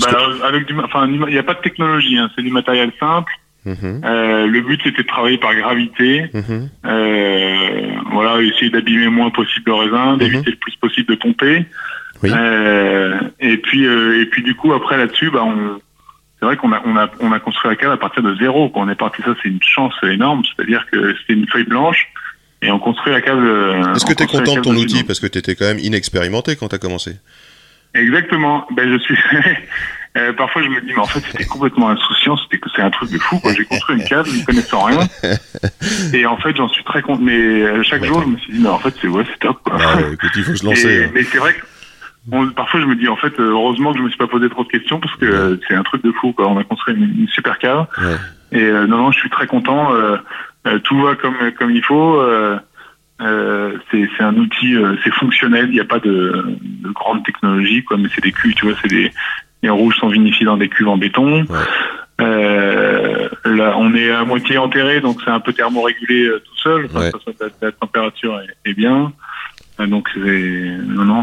bah, avec du, enfin, il n'y a pas de technologie, hein, c'est du matériel simple. Mhm, Euh, le but c'était de travailler par gravité. mhm, Euh, voilà, essayer d'abîmer le moins possible le raisin, d'éviter le plus possible de pomper. Oui. Euh, et puis, et puis du coup après là-dessus, bah, on, c'est vrai qu'on a, on a, on a construit la cave à partir de zéro. Quand on est parti, ça c'est une chance énorme. C'est-à-dire que c'était une feuille blanche et on construit la cave. Est-ce que tu es content de ton outil parce que tu étais quand même inexpérimenté quand tu as commencé Exactement. Ben je suis. Euh, parfois, je me dis, mais en fait, c'était complètement insouciant. C'était que c'est un truc de fou. Quoi. J'ai construit une cave, ne connaissant rien. Et en fait, j'en suis très content. Mais euh, chaque jour, je me suis dit, mais en fait, c'est ouais, c'est top. Quoi. Ah, écoute, il faut se lancer. Et- hein. mais c'est vrai que on- parfois, je me dis, en fait, euh, heureusement que je me suis pas posé trop de questions parce que euh, c'est un truc de fou. Quoi. On a construit une, une super cave. Ouais. Et euh, non, non, je suis très content. Euh, tout va comme comme il faut. Euh, euh, c'est c'est un outil, euh, c'est fonctionnel. Il n'y a pas de, de grande technologie, quoi. Mais c'est des cuves, tu vois, c'est des les rouges sont vinifiés dans des cuves en béton. Ouais. Euh, là, on est à moitié enterré, donc c'est un peu thermorégulé euh, tout seul. Enfin, Ouais. ça, ça, la, la température est, est bien. Euh, donc c'est non, non.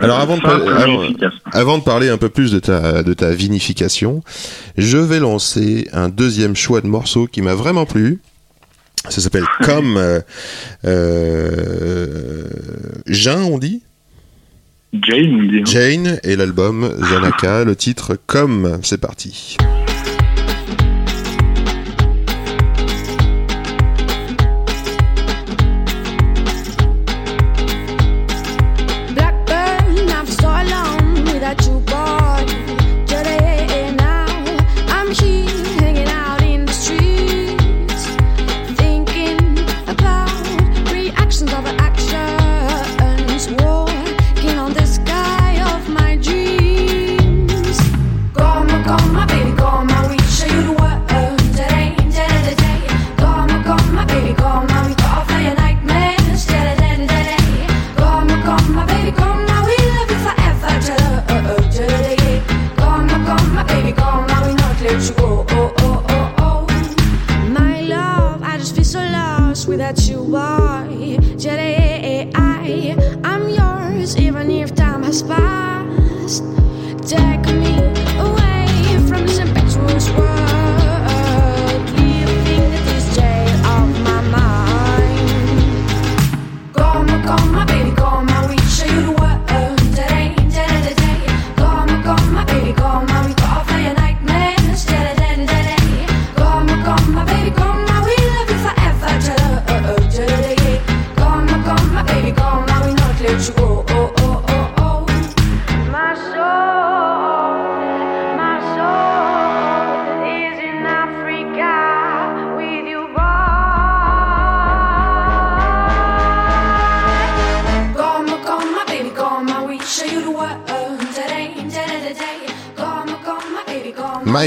Alors, avant de alors. Avant parler un peu plus de ta, de ta vinification, je vais lancer un deuxième choix de morceau qui m'a vraiment plu. Ça s'appelle Comme Jean, on dit? Jane, hein. Jane et l'album Zanaka, le titre Comme. C'est parti. Has passed. Take me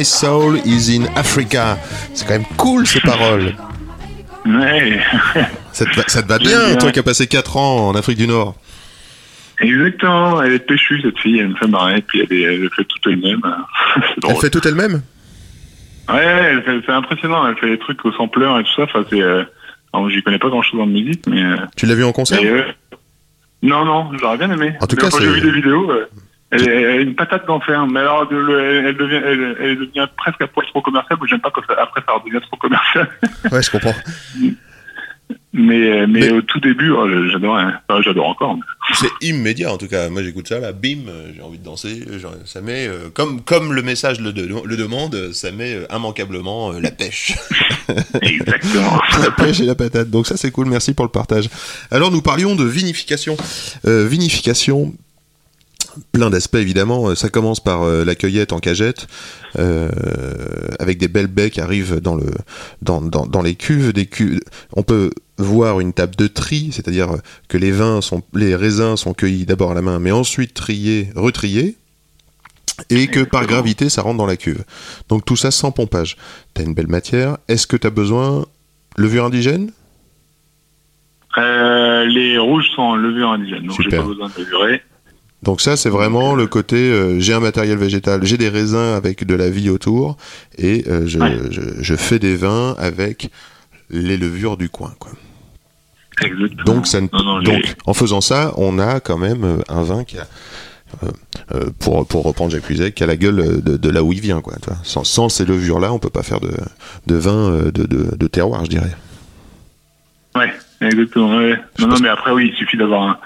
My soul is in Africa. C'est quand même cool ces paroles. Ouais. Ça te va, ça te va J'aime bien, bien. toi qui as passé 4 ans en Afrique du Nord? Exactement. Elle est péchue cette fille. Elle me fait marrer. Puis elle, est, elle fait tout elle-même. Elle fait tout elle-même? Ouais, c'est impressionnant. Elle fait des trucs au sampleur et tout ça. Enfin, c'est. Euh... j'y connais pas grand chose en musique, mais. euh, Tu l'as vu en concert? et, euh, Non, non, j'aurais bien aimé. En tout Mais cas, j'ai vu des vidéos, euh, elle, est- une patate d'enfer. Mais alors, elle, elle devient, elle, elle devient presque à poil trop commercial. J'aime pas quand ça, après ça redevient trop commercial. Ouais, je comprends. Mais, mais, Mais- au tout début, oh, j'adorais. hein. Enfin, j'adore encore. C'est immédiat en tout cas. Moi j'écoute ça là, bim, j'ai envie de danser. genre, Ça met, euh, comme, comme le message le, de- le demande, ça met euh, immanquablement euh, la pêche. Exactement. la pêche et la patate. Donc ça c'est cool, merci pour le partage. Alors nous parlions de vinification. Euh, vinification, plein d'aspects évidemment. Euh, Ça commence par euh, la cueillette en cagette, euh, avec des belles baies qui arrivent dans, le, dans, dans, dans les cuves. Des cuves. On peut voir une table de tri, c'est-à-dire que les vins sont, les raisins sont cueillis d'abord à la main, mais ensuite triés, retriés. Et que par gravité, ça rentre dans la cuve. Donc tout ça sans pompage. T'as une belle matière. Est-ce que t'as besoin levure indigène? Euh, les rouges sont en levure indigène, donc j'ai pas besoin de levurer. Donc ça, c'est vraiment le côté, euh, j'ai un matériel végétal, j'ai des raisins avec de la vie autour, et euh, je, Ouais. je, je fais des vins avec les levures du coin. Quoi. Exactement. Donc, ça ne- Non, non, les- donc, en faisant ça, on a quand même euh, un vin qui a, euh, pour, pour reprendre Jacques Cuisec, qui a la gueule de, de là où il vient. Quoi, tu vois. Sans, sans ces levures-là, on peut pas faire de, de vin de, de, de terroir, je dirais. Ouais, exactement. Ouais. Non, non, mais après, oui, il suffit d'avoir un.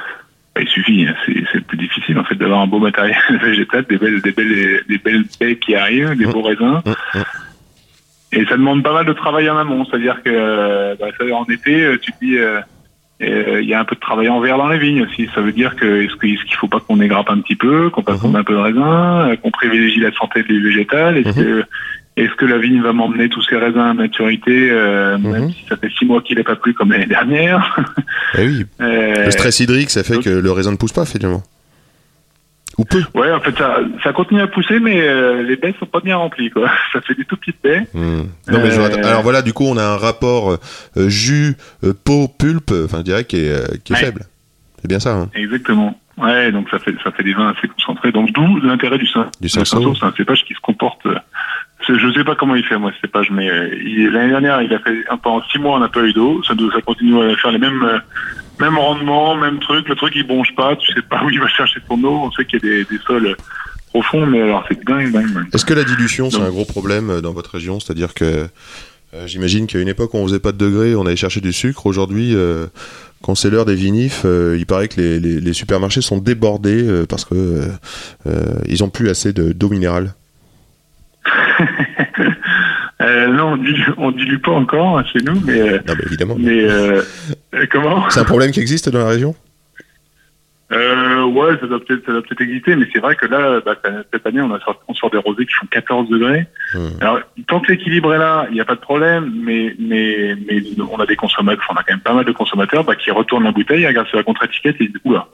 Il suffit, hein, c'est c'est le plus difficile en fait d'avoir un beau matériel végétal, des belles, des belles, des belles baies qui arrivent, des beaux raisins. Hum, hum. Et ça demande pas mal de travail en amont, c'est-à-dire que euh, bah, ça, en été, euh, tu te dis, euh, euh, il y a un peu de travail en verre dans les vignes aussi. Ça veut dire que est-ce est-ce qu'il faut pas qu'on dégrappe un petit peu, qu'on passe Mhm. un peu de raisin, qu'on privilégie la santé des végétales? Est-ce que est-ce que la vigne va m'emmener tous ces raisins à maturité, euh, même si ça fait six mois qu'il n'est pas plu comme l'année dernière? Eh oui, Euh, le stress hydrique, ça fait donc- que le raisin ne pousse pas, finalement. Ou peu. Ouais, en fait, ça, ça continue à pousser, mais euh, les baies sont pas bien remplies, quoi. Ça fait des tout petites baies. Hmm. Non, mais Euh, Alors voilà, du coup, on a un rapport euh, jus, euh, peau, pulpe, enfin, je dirais, qui est, qui est Ouais. faible. C'est bien ça, hein Exactement. Ouais, donc ça fait ça fait des vins assez concentrés. Donc d'où l'intérêt du sein. Du cinsault, c'est un cépage qui se comporte. Je sais pas comment il fait moi ce cépage, mais l'année dernière il a fait un pendant six mois on n'a pas eu d'eau. Ça, ça continue à faire les mêmes mêmes rendements, même truc. Le truc il bronche pas. Tu sais pas où il va chercher son eau. On sait qu'il y a des, des sols profonds, mais alors c'est dingue, dingue, dingue. Est-ce que la dilution, c'est un gros problème euh, dans votre région? C'est-à-dire que euh, j'imagine qu'à une époque, on faisait pas de degrés, on allait chercher du sucre. Aujourd'hui, euh, quand c'est l'heure des vinifs, euh, il paraît que les, les- les supermarchés sont débordés euh, parce que euh, euh, ils ont plus assez de- d'eau minérale. Euh, non, on dilue, on dilue pas encore chez nous, mais euh, Non, mais évidemment. mais euh, euh, comment? C'est un problème qui existe dans la région? Euh, ouais, ça doit peut-être, ça doit peut-être exister, mais c'est vrai que là, bah, cette année, on a on sort des rosés qui font 14 degrés. Hmm. Alors, tant que l'équilibre est là, il n'y a pas de problème, mais, mais, mais on a des consommateurs, enfin, on a quand même pas mal de consommateurs, bah, qui retournent la bouteille, ils regardent sur la contre-étiquette et ils disent, oula,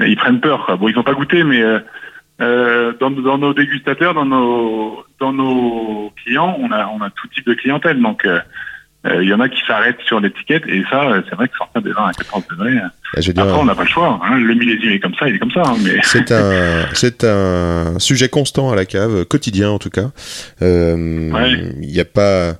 ils prennent peur, quoi. Bon, ils n'ont pas goûté, mais, euh, dans, dans nos dégustateurs, dans nos, dans nos clients, on a, on a tout type de clientèle, donc, euh, euh, il y en a qui s'arrêtent sur l'étiquette, et ça, euh, c'est vrai que sortir des vins à 14 degrés, euh, Eh, Je veux dire, après, on n'a pas le choix. Hein. Le millésime est comme ça, il est comme ça. hein, mais C'est un, c'est un sujet constant à la cave, quotidien en tout cas. Euh, Il Ouais. n'y a pas,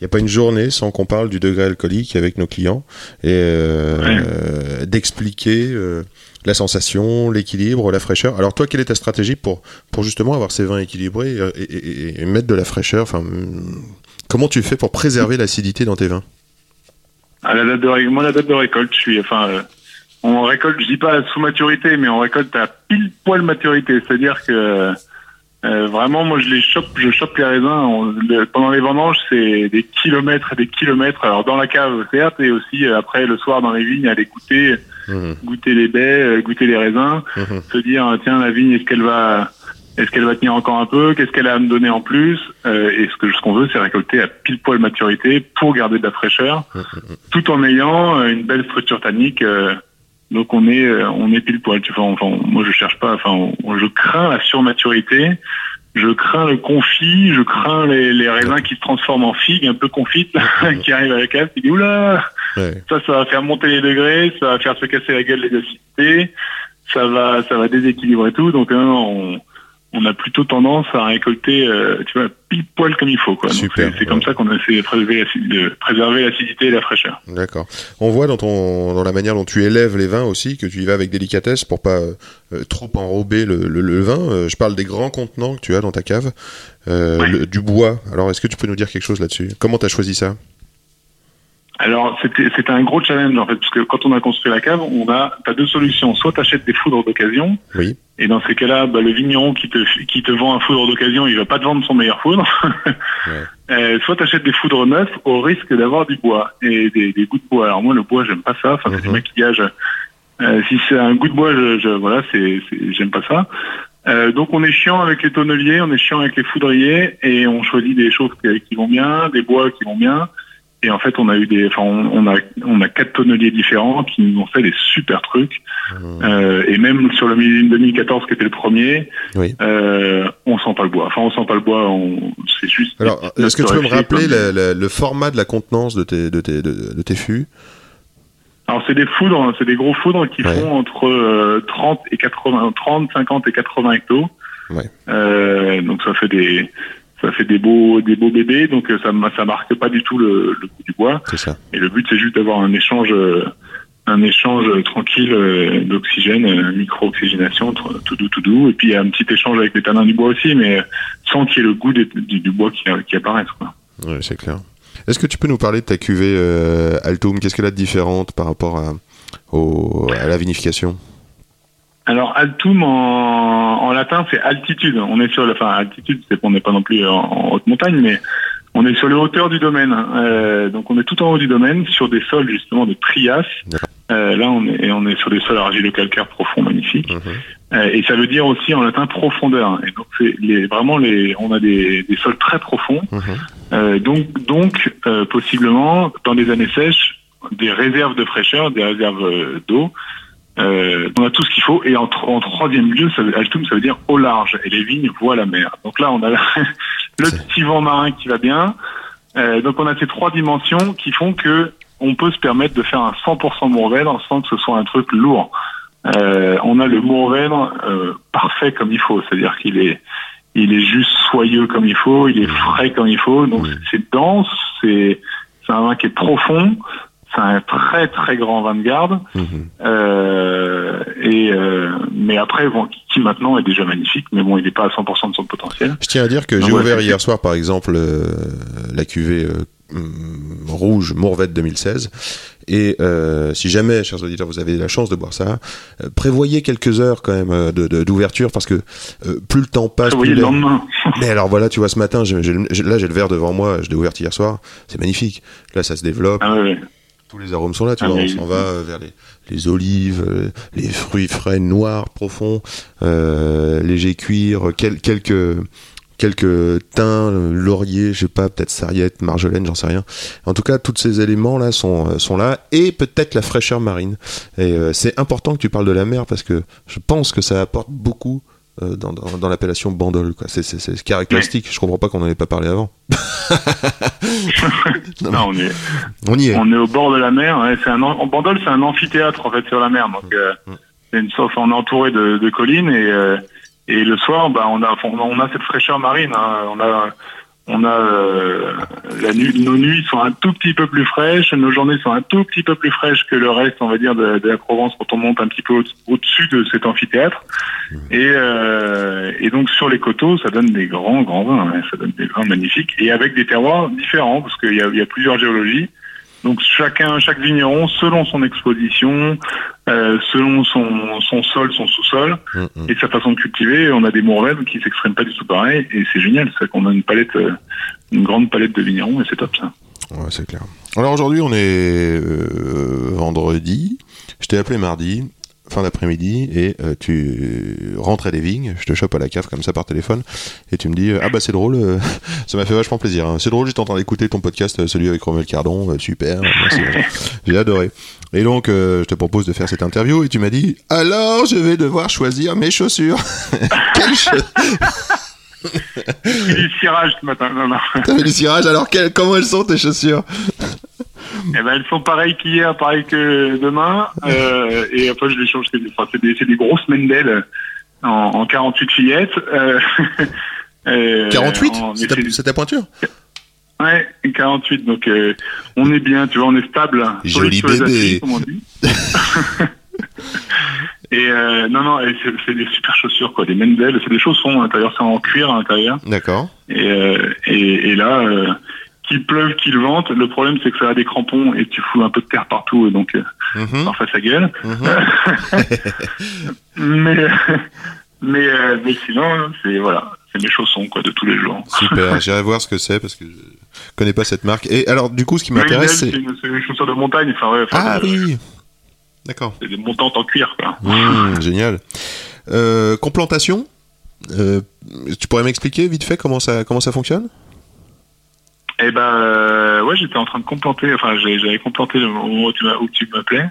il a pas une journée sans qu'on parle du degré alcoolique avec nos clients et euh, Ouais. euh, d'expliquer euh, la sensation, l'équilibre, la fraîcheur. Alors toi, quelle est ta stratégie pour pour justement avoir ces vins équilibrés et, et- et- et mettre de la fraîcheur Enfin, comment tu fais pour préserver l'acidité dans tes vins? À la date de moi, la date de récolte, je suis, enfin, euh, on récolte, je dis pas sous maturité, mais on récolte à pile poil maturité. C'est-à-dire que euh, vraiment, moi, je les chope, je chope les raisins. Pendant les vendanges, c'est des kilomètres et des kilomètres. Alors dans la cave, certes, et aussi euh, après le soir dans les vignes, aller goûter, Mhm, goûter les baies, euh, goûter les raisins. mhm. se dire euh, tiens la vigne est-ce qu'elle va est-ce qu'elle va tenir encore un peu? Qu'est-ce qu'elle a à me donner en plus? Euh, et ce que ce qu'on veut c'est récolter à pile poil maturité pour garder de la fraîcheur tout en ayant euh, une belle structure tannique euh, donc on est on est pile poil tu vois enfin moi je cherche pas enfin on- je crains la surmaturité je crains le confit, je crains les, les raisins qui se transforment en figues un peu confites, qui arrivent à la cave, qui disent oula, Ouais. ça, ça va faire monter les degrés, ça va faire se casser la gueule les acidités, ça va, ça va déséquilibrer tout. Donc, hein, on, on a plutôt tendance à récolter, euh, tu vois, pile poil comme il faut. Quoi. Donc, Super, c'est, c'est comme ouais. ça qu'on essaie de préserver, de préserver l'acidité et la fraîcheur. D'accord. On voit dans ton dans la manière dont tu élèves les vins aussi que tu y vas avec délicatesse pour pas euh, euh, trop enrober le, le- le vin. Euh, je parle des grands contenants que tu as dans ta cave, euh, Ouais. le- du bois. Alors est-ce que tu peux nous dire quelque chose là-dessus? Comment tu as choisi ça? Alors c'était un gros challenge en fait parce que quand on a construit la cave, on a t'as deux solutions. Soit t'achètes des foudres d'occasion Oui. et dans ces cas-là, bah, le vigneron qui te qui te vend un foudre d'occasion, il va pas te vendre son meilleur foudre. Euh, soit t'achètes des foudres neuves au risque d'avoir du bois et des, des goûts de bois. Alors moi le bois j'aime pas ça. Enfin c'est du Mhm. maquillage. Euh, si c'est un goût de bois, je, je- voilà c'est c'est- j'aime pas ça. Euh, donc on est chiant avec les tonneliers, on est chiant avec les foudriers et on choisit des choses qui, qui vont bien, des bois qui vont bien. Et en fait, on a eu des, enfin, on, on a, on a quatre tonneliers différents qui nous ont fait des super trucs. Mmh. Euh, et même sur le millésime 2014, qui était le premier, Oui. euh, on sent pas le bois. Enfin, on sent pas le bois. On, c'est juste. Alors est-ce que tu peux me rappeler le format de la contenance de tes de tes de, de tes fûts? Alors, c'est des foudres, c'est des gros foudres qui Ouais. font entre euh, 30 et 80, 30, 50 et 80 hectos. Ouais. Euh, donc ça fait des, ça fait des beaux, des beaux bébés. Donc euh, ça, ça marque pas du tout le, le goût du bois. C'est ça. Et le but, c'est juste d'avoir un échange, euh, un échange euh, tranquille d'oxygène, micro-oxygénation, tout doux, tout doux. Et puis, un petit échange avec les tanins du bois aussi, mais sans qu'il y ait le goût des- du, du bois qui, qui apparaisse. Quoi. Oui, c'est clair. Est-ce que tu peux nous parler de ta cuvée euh, Altum Qu'est-ce qu'elle a de différente par rapport à, au, à la vinification? Alors, altum en, en latin, c'est altitude. On est sur, la- enfin, altitude, c'est qu'on n'est pas non plus en, en haute montagne, mais on est sur les hauteurs du domaine. Euh, donc, on est tout en haut du domaine, sur des sols justement de trias. Euh, là, on est, on est sur des sols argilo-calcaires profonds, magnifiques. Mhm. Euh, et ça veut dire aussi en latin profondeur. Et donc c'est les, vraiment les, on a des, des sols très profonds. Euh, donc donc euh, possiblement dans les années sèches des réserves de fraîcheur, des réserves euh, d'eau. Euh, on a tout ce qu'il faut. Et en, tro- en troisième lieu, ça veut, altum, ça veut dire au large. Et les vignes voient la mer. Donc là, on a le petit vent marin qui va bien. Euh, donc on a ces trois dimensions qui font que on peut se permettre de faire un 100% Mourvèdre sans que ce soit un truc lourd. Euh, on a le Mourvèdre euh, parfait comme il faut, c'est-à-dire qu'il est, il est juste soyeux comme il faut, il est frais comme il faut, donc Mhm. c'est dense, c'est, c'est un vin qui est profond, c'est un très très grand garde, Mhm. euh, et euh, mais après bon, qui, maintenant est déjà magnifique, mais bon, il n'est pas à 100% de son potentiel. Je tiens à dire que j'ai ouvert hier soir, par exemple, euh, la cuvée euh, hum, rouge Mourvèdre 2016. Et euh, si jamais, chers auditeurs, vous avez la chance de boire ça, euh, prévoyez quelques heures quand même euh, de- de- d'ouverture parce que euh, plus le temps passe, plus le lendemain. Mais alors voilà, tu vois, ce matin, j'ai- j'ai- j'ai- là j'ai le verre devant moi, je l'ai ouvert hier soir, c'est magnifique. Là ça se développe, Ah ouais, ouais. Tous les arômes sont là, tu Ah, vois, on s'en va vers les, les olives, euh, les fruits frais noirs profonds, euh, léger cuir, quel- quelques quelques thym, euh, laurier, je sais pas, peut-être sarriette, marjolaine, j'en sais rien. En tout cas, tous ces éléments là sont euh, sont là et peut-être la fraîcheur marine. Et euh, c'est important que tu parles de la mer parce que je pense que ça apporte beaucoup euh, dans, dans, dans l'appellation bandol. quoi. C'est, caractéristique. Je comprends pas qu'on n'en ait pas parlé avant. Non, Non, on est, On y est. On est au bord de la mer. ouais, c'est un en Bandol, c'est un amphithéâtre en fait sur la mer. Donc euh, Mm. une sorte, on est entouré de, de collines et euh, et le soir, bah on a on a cette fraîcheur marine. hein. On a on a euh, la nuit, nos nuits sont un tout petit peu plus fraîches, nos journées sont un tout petit peu plus fraîches que le reste, on va dire, de, de la Provence quand on monte un petit peu au- au-dessus de cet amphithéâtre. Et, euh, et donc sur les coteaux, ça donne des grands grands vins, hein. ça donne des vins magnifiques et avec des terroirs différents parce qu'il y a plusieurs géologies. Donc chacun, chaque vigneron, selon son exposition, euh, selon son, son sol, son sous-sol Mm, mm. et sa façon de cultiver, on a des mourvèdres qui s'expriment pas du tout pareil et c'est génial, c'est qu'on a une palette, euh, une grande palette de vignerons et c'est top ça. Ouais, c'est clair. Alors aujourd'hui, on est euh, vendredi. Je t'ai appelé mardi, fin d'après-midi, et euh, tu rentrais des vignes. Je te chope à la cave comme ça par téléphone, et tu me dis euh, Ah bah c'est drôle, euh, ça m'a fait vachement plaisir. hein. C'est drôle, j'étais en train d'écouter ton podcast, celui avec Romuald Cardon, super, merci. J'ai adoré. Et donc, euh, je te propose de faire cette interview, et tu m'as dit Alors, je vais devoir choisir mes chaussures. Chaussures J'ai du cirage ce matin, non, non. T'as fait du cirage, alors comment elles sont tes chaussures? Eh ben, elles sont pareilles qu'hier, pareilles que demain. Euh, et après, je les change. c'est des- Enfin, c'est des, c'est des grosses Mendel. en, en 48 fillettes. Euh, euh, 48 en C'est ta, pointure? Ouais, 48. Donc euh, on est bien, tu vois, on est stable. Joli bébé. comme on dit. et euh, non, non, c'est des super chaussures, quoi, des Mendel. C'est des chaussons à l'intérieur, c'est en cuir à l'intérieur. D'accord. Et, euh, et, et là, euh, qu'il pleuve, qu'il vente, le problème c'est que ça a des crampons et tu fous un peu de terre partout, et donc euh, Mhm, parfois ça gueule. mhm. mais mais mais sinon, c'est voilà, c'est mes chaussons quoi de tous les jours. Super, j'irai voir ce que c'est parce que je connais pas cette marque. Et alors, du coup, ce qui m'intéresse, c'est c'est. une, chaussure de montagne. Enfin ouais, enfin, Ah oui D'accord. c'est des montantes en cuir quoi. Mmh, génial. Euh, complantation Euh, Tu pourrais m'expliquer vite fait comment ça, comment ça fonctionne? Eh ben, euh, ouais, j'étais en train de complanter, enfin, j'avais complanté au moment où tu m'as- où tu m'appelais.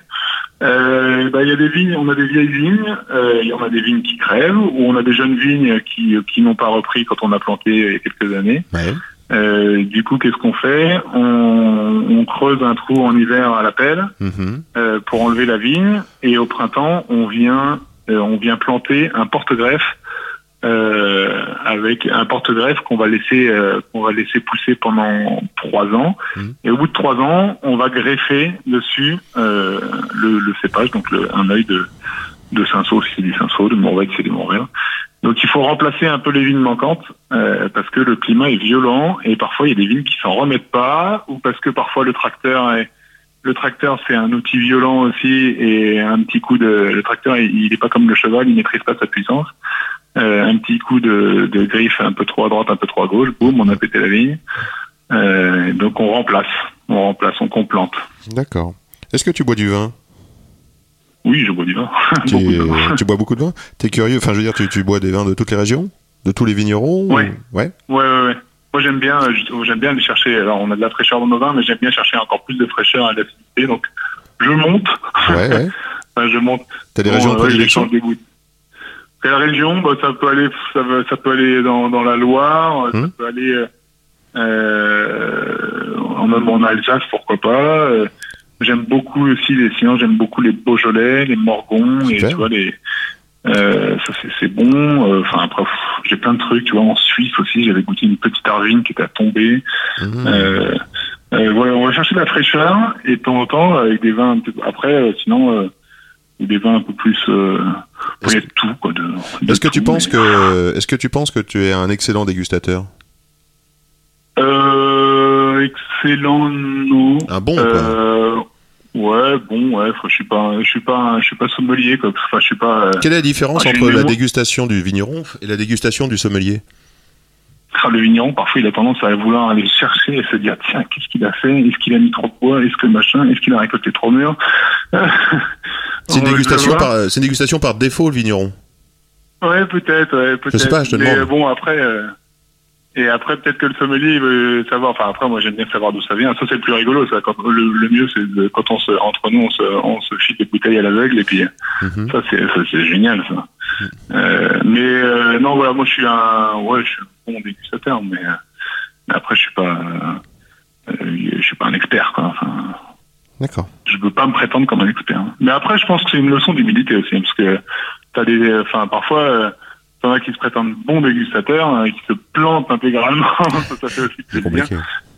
Euh, ben, il y a des vignes, on a des vieilles vignes, euh, il y en a des vignes qui crèvent, ou on a des jeunes vignes qui, qui n'ont pas repris quand on a planté il y a quelques années. Ouais. Euh, du coup, qu'est-ce qu'on fait on, on creuse un trou en hiver à la pelle Mhm. euh, pour enlever la vigne, et au printemps, on vient, euh, on vient planter un porte-greffe euh, avec un porte-greffe qu'on va laisser euh, qu'on va laisser pousser pendant trois ans. Mhm. Et au bout de trois ans, on va greffer dessus euh, le, le cépage, donc le, un œil de de Cinsault, si c'est du Cinsault, de si c'est du Mourvèdre. Donc il faut remplacer un peu les vignes manquantes euh, parce que le climat est violent et parfois il y a des vignes qui s'en remettent pas ou parce que parfois le tracteur est le tracteur c'est un outil violent aussi et un petit coup de le tracteur il, il est pas comme le cheval il maîtrise pas sa puissance. Euh, un petit coup de, de griffe un peu trop à droite un peu trop à gauche boum on a pété la vigne. Euh, donc on remplace. On remplace on complante. D'accord. Est-ce que tu bois du vin? Oui je bois du vin tu, Beaucoup de vin. tu bois beaucoup de vin? T'es curieux? Enfin, je veux dire, tu, tu bois des vins de toutes les régions? De tous les vignerons ou- Ouais. Ouais. Ouais, ouais, ouais. Moi, j'aime bien, euh, j'aime bien aller chercher. Alors, on a de la fraîcheur dans nos vins, mais j'aime bien chercher encore plus de fraîcheur et d'acidité. Donc, je monte. Ouais, ouais. Enfin, je monte. T'as des Bon, régions de ouais, prédilection des goûts. Quelle région bah, Ça peut aller, ça, va- ça peut aller dans, dans la Loire, ça Hum. peut aller euh, euh, en- en Alsace, pourquoi pas. Euh, J'aime beaucoup aussi les sinon j'aime beaucoup les Beaujolais, les Morgons et tu vois les euh, ça c'est- bon. Euh, Enfin après j'ai plein de trucs. Tu vois en Suisse aussi j'avais goûté une petite arvine qui était à tomber. Mhm. Euh, euh, voilà, on va chercher de la fraîcheur et de temps en temps avec des vins. un peu- Après, sinon, des vins un peu plus. Euh, il y a de tout quoi. De, de Est-ce que tu penses mais- que est-ce que tu penses que tu es un excellent dégustateur? Euh, excellent, non. Un bon quoi Euh, ouais, bon, ouais. Je suis pas, je suis pas, je suis pas sommelier quoi. Enfin, je suis pas. euh, Quelle est la différence entre la dégustation du vigneron et la dégustation du sommelier? Ah, le vigneron, parfois, il a tendance à vouloir aller chercher et se dire tiens, qu'est-ce qu'il a fait? Est-ce qu'il a mis trop de bois Est-ce que machin? Est-ce qu'il a récolté trop mûr? C'est une Ouais, dégustation je par c'est une dégustation par défaut le vigneron? Ouais, peut-être, ouais, peut-être. sais pas, je te Mais demande. bon, après, euh, et après, peut-être que le sommelier il veut savoir. Enfin, après, moi, j'aime bien savoir d'où ça vient. Ça, c'est le plus rigolo. Ça, quand, le, le mieux, c'est quand on se, entre nous, on se, on se file des bouteilles à l'aveugle, et puis Mhm. ça, c'est, ça, c'est génial, ça. Euh, mais euh, non, voilà, moi, je suis un, ouais, je suis un bon dégustateur, mais, euh, mais après, je suis pas, euh, je suis pas un expert, quoi. Enfin, D'accord. je peux pas me prétendre comme un expert. Mais après, je pense que c'est une leçon d'humilité aussi, parce que t'as des, enfin, parfois, euh, t'en as qui se prétendent bons dégustateurs, euh, qui se plantent intégralement. ça, ça fait aussi compliqué.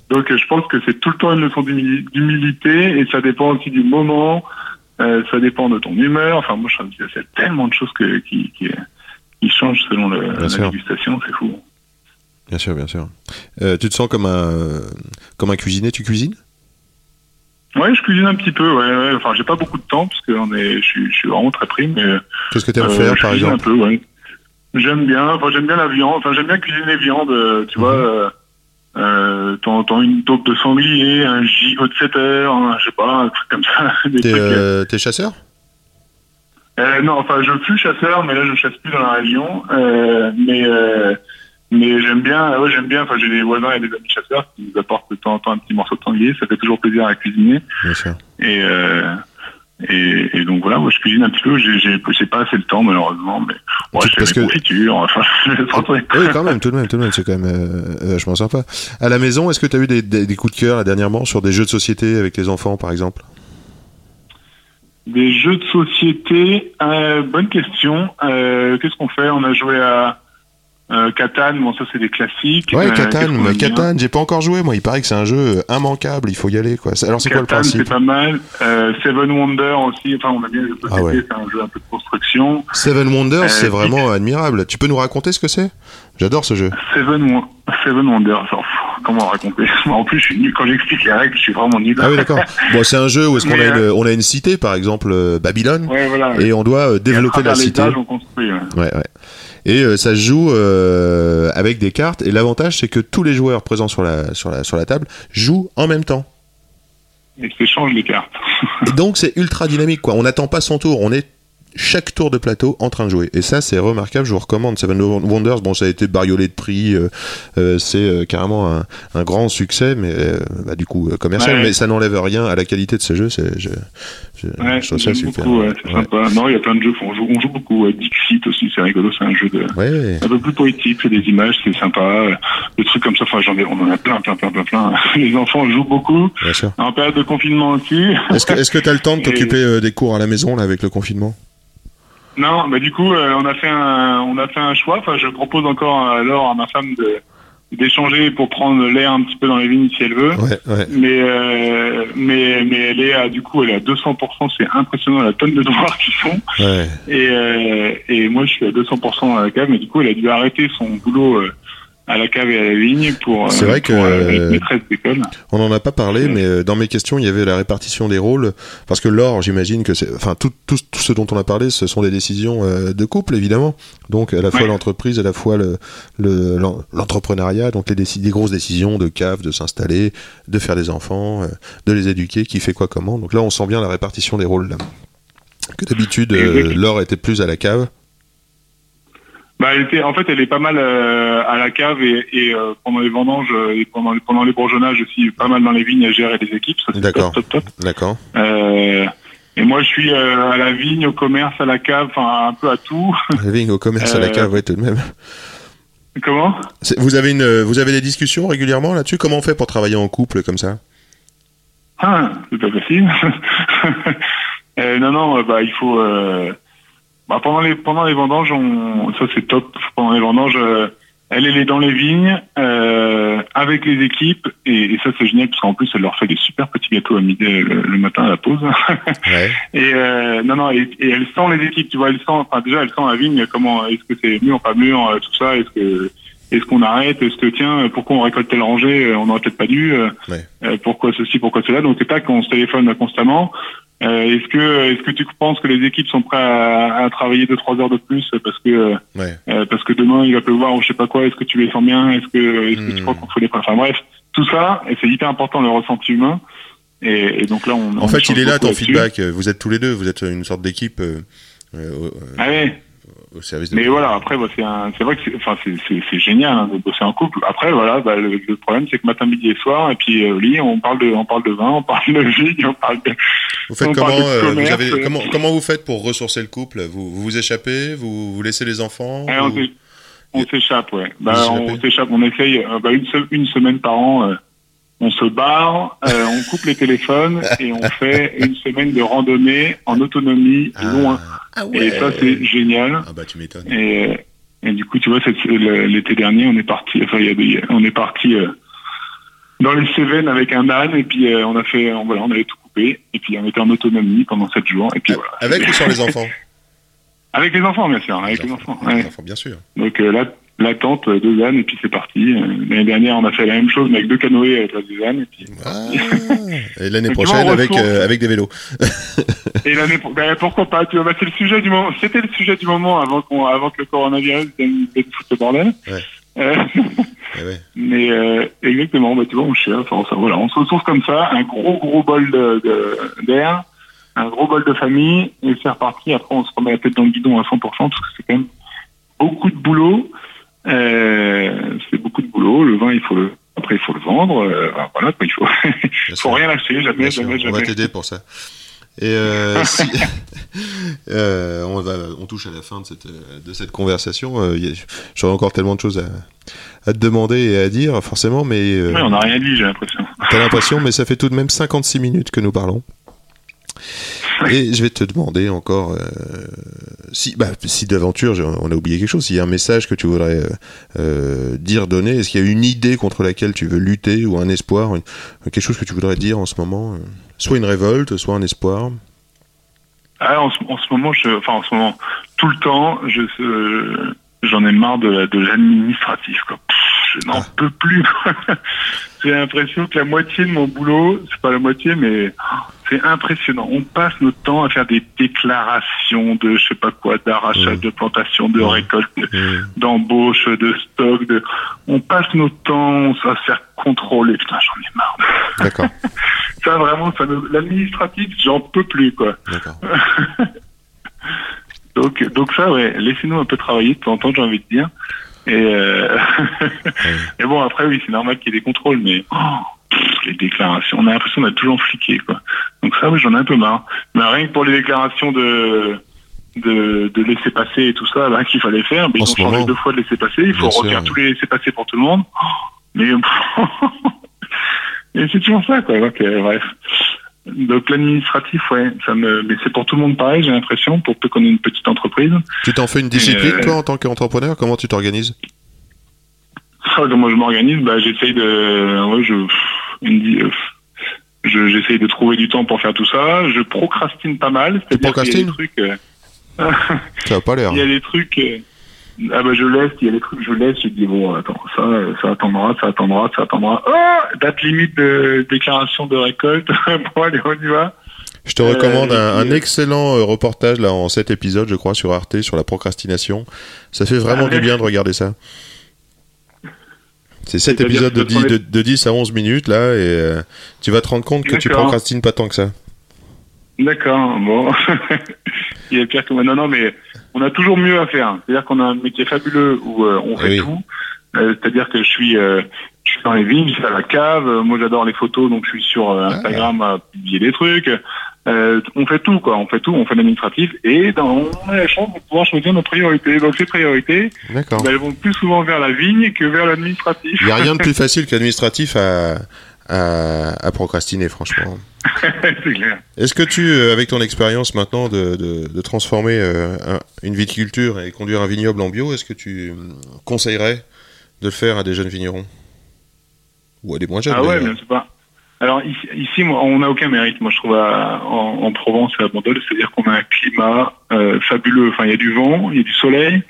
Donc, euh, je pense que c'est tout le temps une leçon d'humili- d'humilité, et ça dépend aussi du moment. euh, ça dépend de ton humeur. Enfin, moi, je trouve qu'il y a tellement de choses que, qui, qui, qui changent selon le, la sûr. dégustation, c'est fou. Bien sûr, bien sûr. Euh, tu te sens comme un comme un cuisinier, tu cuisines? Ouais, je cuisine un petit peu. Ouais, ouais. Enfin, j'ai pas beaucoup de temps parce que on est, je suis, je suis vraiment très pris, mais Qu'est-ce que tu aimes Euh, faire je par exemple un peu, ouais. J'aime bien, enfin j'aime bien la viande, enfin j'aime bien cuisiner viande, euh, tu vois. Euh, euh, t'en, t'en une taupe de sanglier, un gigot de 7 heures, un- je sais pas, un truc comme ça. T'es euh, t'es chasseur? euh, non, enfin je suis chasseur, mais là je chasse plus dans la région. Euh, mais euh, mais j'aime bien, ouais j'aime bien. Enfin j'ai des voisins et des amis chasseurs qui nous apportent de temps en temps un petit morceau de sanglier. Ça fait toujours plaisir à cuisiner. Bien sûr. Et, euh, et, et donc voilà, moi je cuisine un petit peu. J'ai, pas assez le temps malheureusement, mais ouais, Tu- je fais que- confitures. Enfin. Oui, quand même, tout de même, tout de même, c'est quand même euh, vachement sympa. À la maison, est-ce que tu as eu des, des, des coups de cœur là, dernièrement sur des jeux de société avec les enfants, par exemple? Des jeux de société, euh, bonne question. Euh, Qu'est-ce qu'on fait? On a joué à euh, Catan, bon ça c'est des classiques. Ouais, Euh, Catan, bien Catan, j'ai pas encore joué, moi. Il paraît que c'est un jeu immanquable, il faut y aller, quoi. Alors, c'est quoi le principe c'est pas mal. Euh, Seven Wonders aussi, enfin on a bien les jeux de Ah ouais. c'est un jeu un peu de construction. Seven Wonders, Euh, c'est vraiment admirable. Tu peux nous raconter ce que c'est? J'adore ce jeu. Seven, Seven Wonders, alors, comment raconter? En plus, je suis nul. quand j'explique les règles, je suis vraiment nul. Ah oui, d'accord. Bon, c'est un jeu où est-ce qu'on a, euh, une, on a une cité, par exemple euh, Babylone, Ouais, voilà. et on doit euh, Et à développer la cité. étages, on construit. ouais. Ouais, ouais. Et euh, ça se joue euh, avec des cartes. Et l'avantage, c'est que tous les joueurs présents sur la, sur la, sur la table jouent en même temps. Et s'échangent les cartes. Et donc, c'est ultra dynamique, quoi. On n'attend pas son tour. On est chaque tour de plateau en train de jouer. Et ça, c'est remarquable. Je vous recommande. Seven Wonders, bon, ça a été bariolé de prix. euh, euh, c'est euh, carrément un, un grand succès, mais euh, bah, du coup, euh, commercial. Ouais. Mais ça n'enlève rien à la qualité de ce jeu. C'est, je, je, Ouais, je trouve ça super. beaucoup, c'est sympa. Non, il y a plein de jeux qu'on joue. On joue beaucoup. Dixit aussi, c'est rigolo. C'est un jeu de, Ouais. un peu plus poétique, c'est des images, c'est sympa. euh, Des trucs comme ça, enfin, j'en ai, on en a plein, plein, plein, plein, plein. Les enfants jouent beaucoup. bien sûr. En période de confinement aussi. Est-ce que est-ce que t'as le temps de t'occuper euh, des cours à la maison là avec le confinement? Non, bah du coup, euh, on a fait un, on a fait un choix. Enfin, je propose encore euh, alors à ma femme de d'échanger pour prendre l'air un petit peu dans les vignes si elle veut. Ouais, ouais. Mais euh, mais mais elle est à, du coup elle est à 200%. C'est impressionnant la tonne de devoirs qu'ils font. ouais. Et euh, et moi je suis à 200% à la cave. Mais du coup elle a dû arrêter son boulot euh, à la cave et à la vigne pour. euh, C'est vrai que, pour, euh, être maîtresse d'école. On n'en a pas parlé, mais euh, dans mes questions, il y avait la répartition des rôles. Parce que l'or, j'imagine que c'est. Enfin, tout, tout, tout ce dont on a parlé, ce sont des décisions de couple, évidemment. Donc, à la fois Ouais. l'entreprise, à la fois le- le- l'en- l'entrepreneuriat, donc les, des grosses décisions de cave, de s'installer, de faire des enfants, de les éduquer, qui fait quoi comment. Donc là, on sent bien la répartition des rôles, là. Que d'habitude, l'or était plus à la cave. Bah, elle était, en fait, elle est pas mal euh, à la cave et, et euh, pendant les vendanges euh, et pendant les, pendant les bourgeonnages aussi, pas mal dans les vignes à gérer les équipes. Ça, D'accord. top, top, top. D'accord. Euh, et moi, je suis euh, à la vigne, au commerce, à la cave, enfin un peu à tout. La vigne au commerce à la Euh, cave, ouais, tout de même. Comment? C'est- Vous avez, une, vous avez des discussions régulièrement là-dessus? Comment on fait pour travailler en couple comme ça? Ah, c'est pas facile. Euh, non, non, bah il faut. Euh, bah, pendant les pendant les vendanges, on, ça c'est top. Pendant les vendanges, euh, elle elle est dans les vignes euh, avec les équipes et, et ça c'est génial parce qu'en plus elle leur fait des super petits gâteaux à midi euh, le, le matin à la pause. Ouais. Et euh, non, non, et, et elle sent les équipes, tu vois, elle sent, enfin déjà elle sent la vigne, comment, est-ce que c'est mûr, pas mûr, euh, tout ça, est-ce que, est-ce qu'on arrête, est-ce que tiens, pourquoi on récolte tel rangée, euh, on n'aurait peut-être pas dû, euh, Ouais. euh, pourquoi ceci, pourquoi cela, donc tac, on se téléphone constamment. Euh, est-ce que, est-ce que tu penses que les équipes sont prêtes à, à travailler deux trois heures de plus parce que, euh, Ouais. euh, parce que demain il va pleuvoir ou je sais pas quoi, est-ce que tu les sens bien, est-ce que, est-ce que tu Hmm. crois qu'on faut les, enfin bref, tout ça, et c'est hyper important le ressenti humain. Et, et donc là, on. En on fait, il est là ton feedback. Vous êtes tous les deux, vous êtes une sorte d'équipe euh, euh, euh, Ah ouais. Au service de. Mais voilà, après, bah, c'est un, c'est vrai que c'est, enfin, c'est, c'est, c'est génial hein, de bosser en couple. Après, voilà, bah, le, le problème, c'est que matin, midi et soir, et puis euh, lit, on parle de, on parle de vin, on parle de vigne, on parle de. Vous faites on comment euh, vous avez, euh. comment comment vous faites pour ressourcer le couple? Vous, vous vous échappez? Vous, vous laissez les enfants? Ouais, on, vous- s'é- on s'échappe, ouais. Bah, on s'échappe, on essaye, euh, bah, une, se- une semaine par an, euh, on se barre, euh, on coupe les téléphones et on fait une semaine de randonnée en autonomie Ah, loin. ah Et ça, c'est génial. Ah bah tu m'étonnes. Et, et du coup, tu vois, l'été dernier, on est parti. Enfin, il y a des- on est parti euh, dans les Cévennes avec un âne, et puis euh, on a fait, on, voilà, on avait tout coupé, et puis on était en autonomie pendant sept jours, et puis voilà. Avec ou sans les enfants? Avec les enfants, bien sûr, avec les enfants. ouais. Les enfants, bien sûr. Donc euh, là, la tente, euh, deux ânes, et puis c'est parti. L'année dernière, on a fait la même chose, mais avec deux canoës avec la et puis. Ah, et l'année prochaine avec euh, avec des vélos. Et l'année, ben, pourquoi pas Tu vois, bah, c'est le sujet du moment. C'était le sujet du moment avant qu'on, avant que le coronavirus vienne foutre le bordel. Ouais. Euh, Eh ouais. Mais euh, exactement, bah, tu vois, on cherche, enfin, voilà, on se retrouve comme ça, un gros gros bol de, de- d'air, un gros bol de famille, et c'est reparti. Après, on se remet la tête dans le guidon à 100%, parce que c'est quand même beaucoup de boulot. Euh, c'est beaucoup de boulot. Le vin, il faut le, après, il faut le vendre. euh, voilà, quoi, il faut, rien lâcher, jamais, sûr, jamais, on va jamais. t'aider pour ça. Et euh, si- euh, on, va, on touche à la fin de cette, de cette conversation. J'aurais encore tellement de choses à, à te demander et à dire, forcément, mais Ouais, on n'a rien dit, j'ai l'impression. t'as l'impression, mais ça fait tout de même 56 minutes que nous parlons. Et je vais te demander encore, euh, si, bah, si d'aventure, on a oublié quelque chose, s'il y a un message que tu voudrais euh, euh, dire, donner, est-ce qu'il y a une idée contre laquelle tu veux lutter ou un espoir, quelque chose que tu voudrais dire en ce moment Soit une révolte, soit un espoir? Ah, en, ce, en ce moment, enfin en ce moment, tout le temps, je, j'en ai marre de, la- de l'administratif. Je n'en peux plus. J'ai l'impression que la moitié de mon boulot, c'est pas la moitié, mais c'est impressionnant. On passe notre temps à faire des déclarations de je sais pas quoi, d'arrachage, de plantation, de récolte, de- d'embauche, de stock. De... On passe notre temps à se faire contrôler. Putain, j'en ai marre. D'accord, Ça vraiment, ça me- l'administratif, j'en peux plus quoi. d'accord. Donc, donc ça, ouais, laissez-nous un peu travailler de temps en temps, j'ai envie de dire. Et, euh... et bon, après, oui, c'est normal qu'il y ait des contrôles, mais oh, pff, les déclarations, on a l'impression d'être toujours fliqué, quoi. Donc ça, oui, j'en ai un peu marre. Mais rien que pour les déclarations de de, de laisser passer et tout ça, là, qu'il fallait faire, mais En ils ont changé moment. deux fois de laisser passer. Il faut refaire oui. tous les laisser passer pour tout le monde. Oh, mais et c'est toujours ça, quoi. Donc, euh, bref. Donc l'administratif, ouais, ça me, mais c'est pour tout le monde pareil, j'ai l'impression, pour peu qu'on ait une petite entreprise. Tu t'en fais une discipline, Euh, toi, en tant qu'entrepreneur Comment tu t'organises? Ah, comment je m'organise? Bah, j'essaye de, ouais, je, une euh, je, j'essaye de trouver du temps pour faire tout ça. Je procrastine pas mal. Des procrastines? trucs, euh, Ça a pas l'air. il y a des trucs. ah bah je laisse, il y a des trucs je laisse, je dis bon attends, ça, ça attendra, ça attendra, ça attendra. Oh date limite de déclaration de récolte. bon allez on y va. Je te recommande Euh, un, excellent euh, reportage là en 7 épisodes, je crois, sur Arte, sur la procrastination. Ça fait vraiment du bien de regarder ça. C'est 7 C'est-à-dire épisodes de que 10, ton- de, de 10 à 11 minutes là, et euh, tu vas te rendre compte que tu procrastines pas tant que ça. D'accord, bon. il y a pire que moi. Non, non, mais on a toujours mieux à faire. C'est-à-dire qu'on a un métier fabuleux où euh, on Eh fait oui. tout. Euh, C'est-à-dire que je suis, euh, je suis dans les vignes, je suis à la cave. Moi, j'adore les photos, donc je suis sur euh, Instagram à publier des trucs. On fait tout, quoi. On fait tout. On fait l'administratif et dans, on a la chance de pouvoir choisir nos priorités. Donc ces priorités, D'accord. bah, elles vont plus souvent vers la vigne que vers l'administratif. Il n'y a rien de plus facile qu'administratif à, à, à procrastiner, franchement. C'est clair. Est-ce que tu, euh, avec ton expérience maintenant de, de, de transformer euh, un- une viticulture et conduire un vignoble en bio, est-ce que tu euh, conseillerais de le faire à des jeunes vignerons? Ou à des moins jeunes Ah ouais, mais c'est pas. Alors ici, ici, moi, on n'a aucun mérite. Moi, je trouve à- en, en Provence et à Bandol, c'est-à-dire qu'on a un climat euh, fabuleux. Enfin, il y a du vent, il y a du soleil.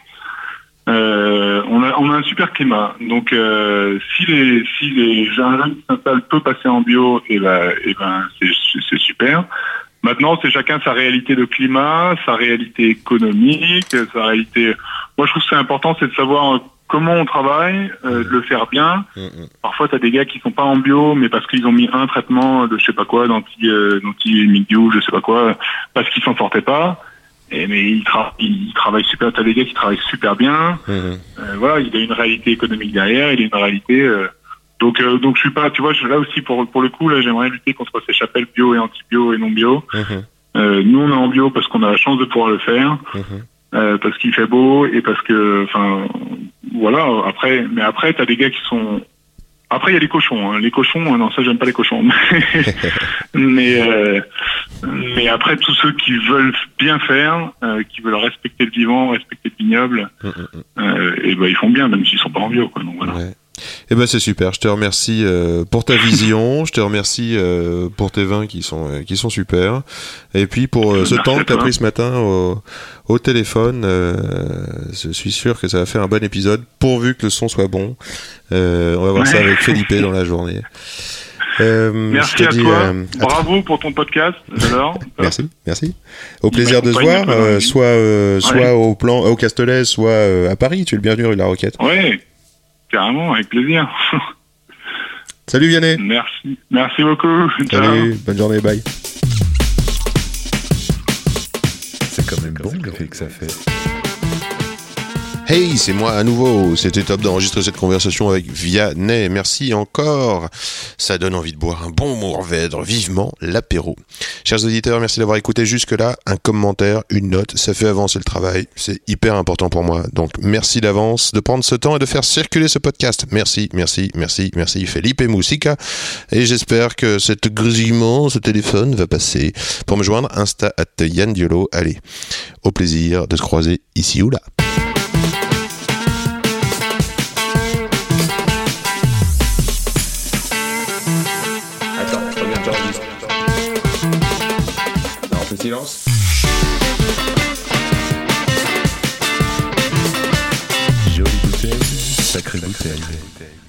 Euh, on a on a un super climat. Donc, euh, si les si les jeunes qui s'installent peut passer en bio, et ben et ben c'est c'est super. Maintenant, c'est chacun sa réalité de climat, sa réalité économique, sa réalité. Moi, je trouve que c'est important, c'est de savoir comment on travaille, euh, de le faire bien. Mm, mm. Parfois, t'as des gars qui sont pas en bio, mais parce qu'ils ont mis un traitement de je sais pas quoi, d'anti, euh, d'anti-mildiou, je sais pas quoi, parce qu'ils s'en sortaient pas. Et mais ils, tra- ils travaillent super. T'as des gars qui travaillent super bien. Mm, mm. Euh, voilà, il a une réalité économique derrière, il a une réalité. euh, donc, euh, donc je suis pas. Tu vois, je, là aussi pour pour le coup, là, j'aimerais lutter contre ces chapelles bio et anti-bio et non bio. Mhm, Euh, nous, on est en bio parce qu'on a la chance de pouvoir le faire euh, parce qu'il fait beau et parce que, enfin, voilà. Après, mais après, t'as des gars qui sont. Après, il y a les cochons. Hein. Les cochons, euh, non, ça, j'aime pas les cochons. mais, euh, mais après, tous ceux qui veulent bien faire, euh, qui veulent respecter le vivant, respecter le vignoble, Mm, mm, mm. euh, et ben, ils font bien, même s'ils sont pas en bio. Quoi. Donc voilà. Ouais. Eh ben c'est super. Je te remercie euh, pour ta vision. je te remercie euh, pour tes vins qui sont euh, qui sont super. Et puis pour euh, ce temps que tu as pris ce matin au, au téléphone, euh, je suis sûr que ça va faire un bon épisode, pourvu que le son soit bon. Euh, on va voir ça avec Felipe dans la journée. Euh, Merci je te à dis, toi. euh, à Bravo pour ton podcast. J'adore. Merci, merci. Au plaisir de se voir, euh, soit euh, soit Ouais. au plan au Castellet, soit euh, à Paris. Tu es le bienvenu rue de la Roquette. Ouais, carrément, avec plaisir. Salut Vianney. Merci. Merci beaucoup. Ciao. Salut, bonne journée, bye. C'est quand même bon l'effet que ça fait. Hey, c'est moi à nouveau. C'était top d'enregistrer cette conversation avec Vianney. Merci encore. Ça donne envie de boire un bon Mourvèdre, vivement l'apéro. Chers auditeurs, merci d'avoir écouté jusque-là. Un commentaire, une note, ça fait avancer le travail. C'est hyper important pour moi. Donc, merci d'avance de prendre ce temps et de faire circuler ce podcast. Merci, merci, merci, merci. Felipe Musica. Et j'espère que cet grésillement, ce téléphone va passer. Pour me joindre, Insta at Yann Diolo. Allez, au plaisir de se croiser ici ou là. Silence. Jolie bouteille, sacrée bouteille.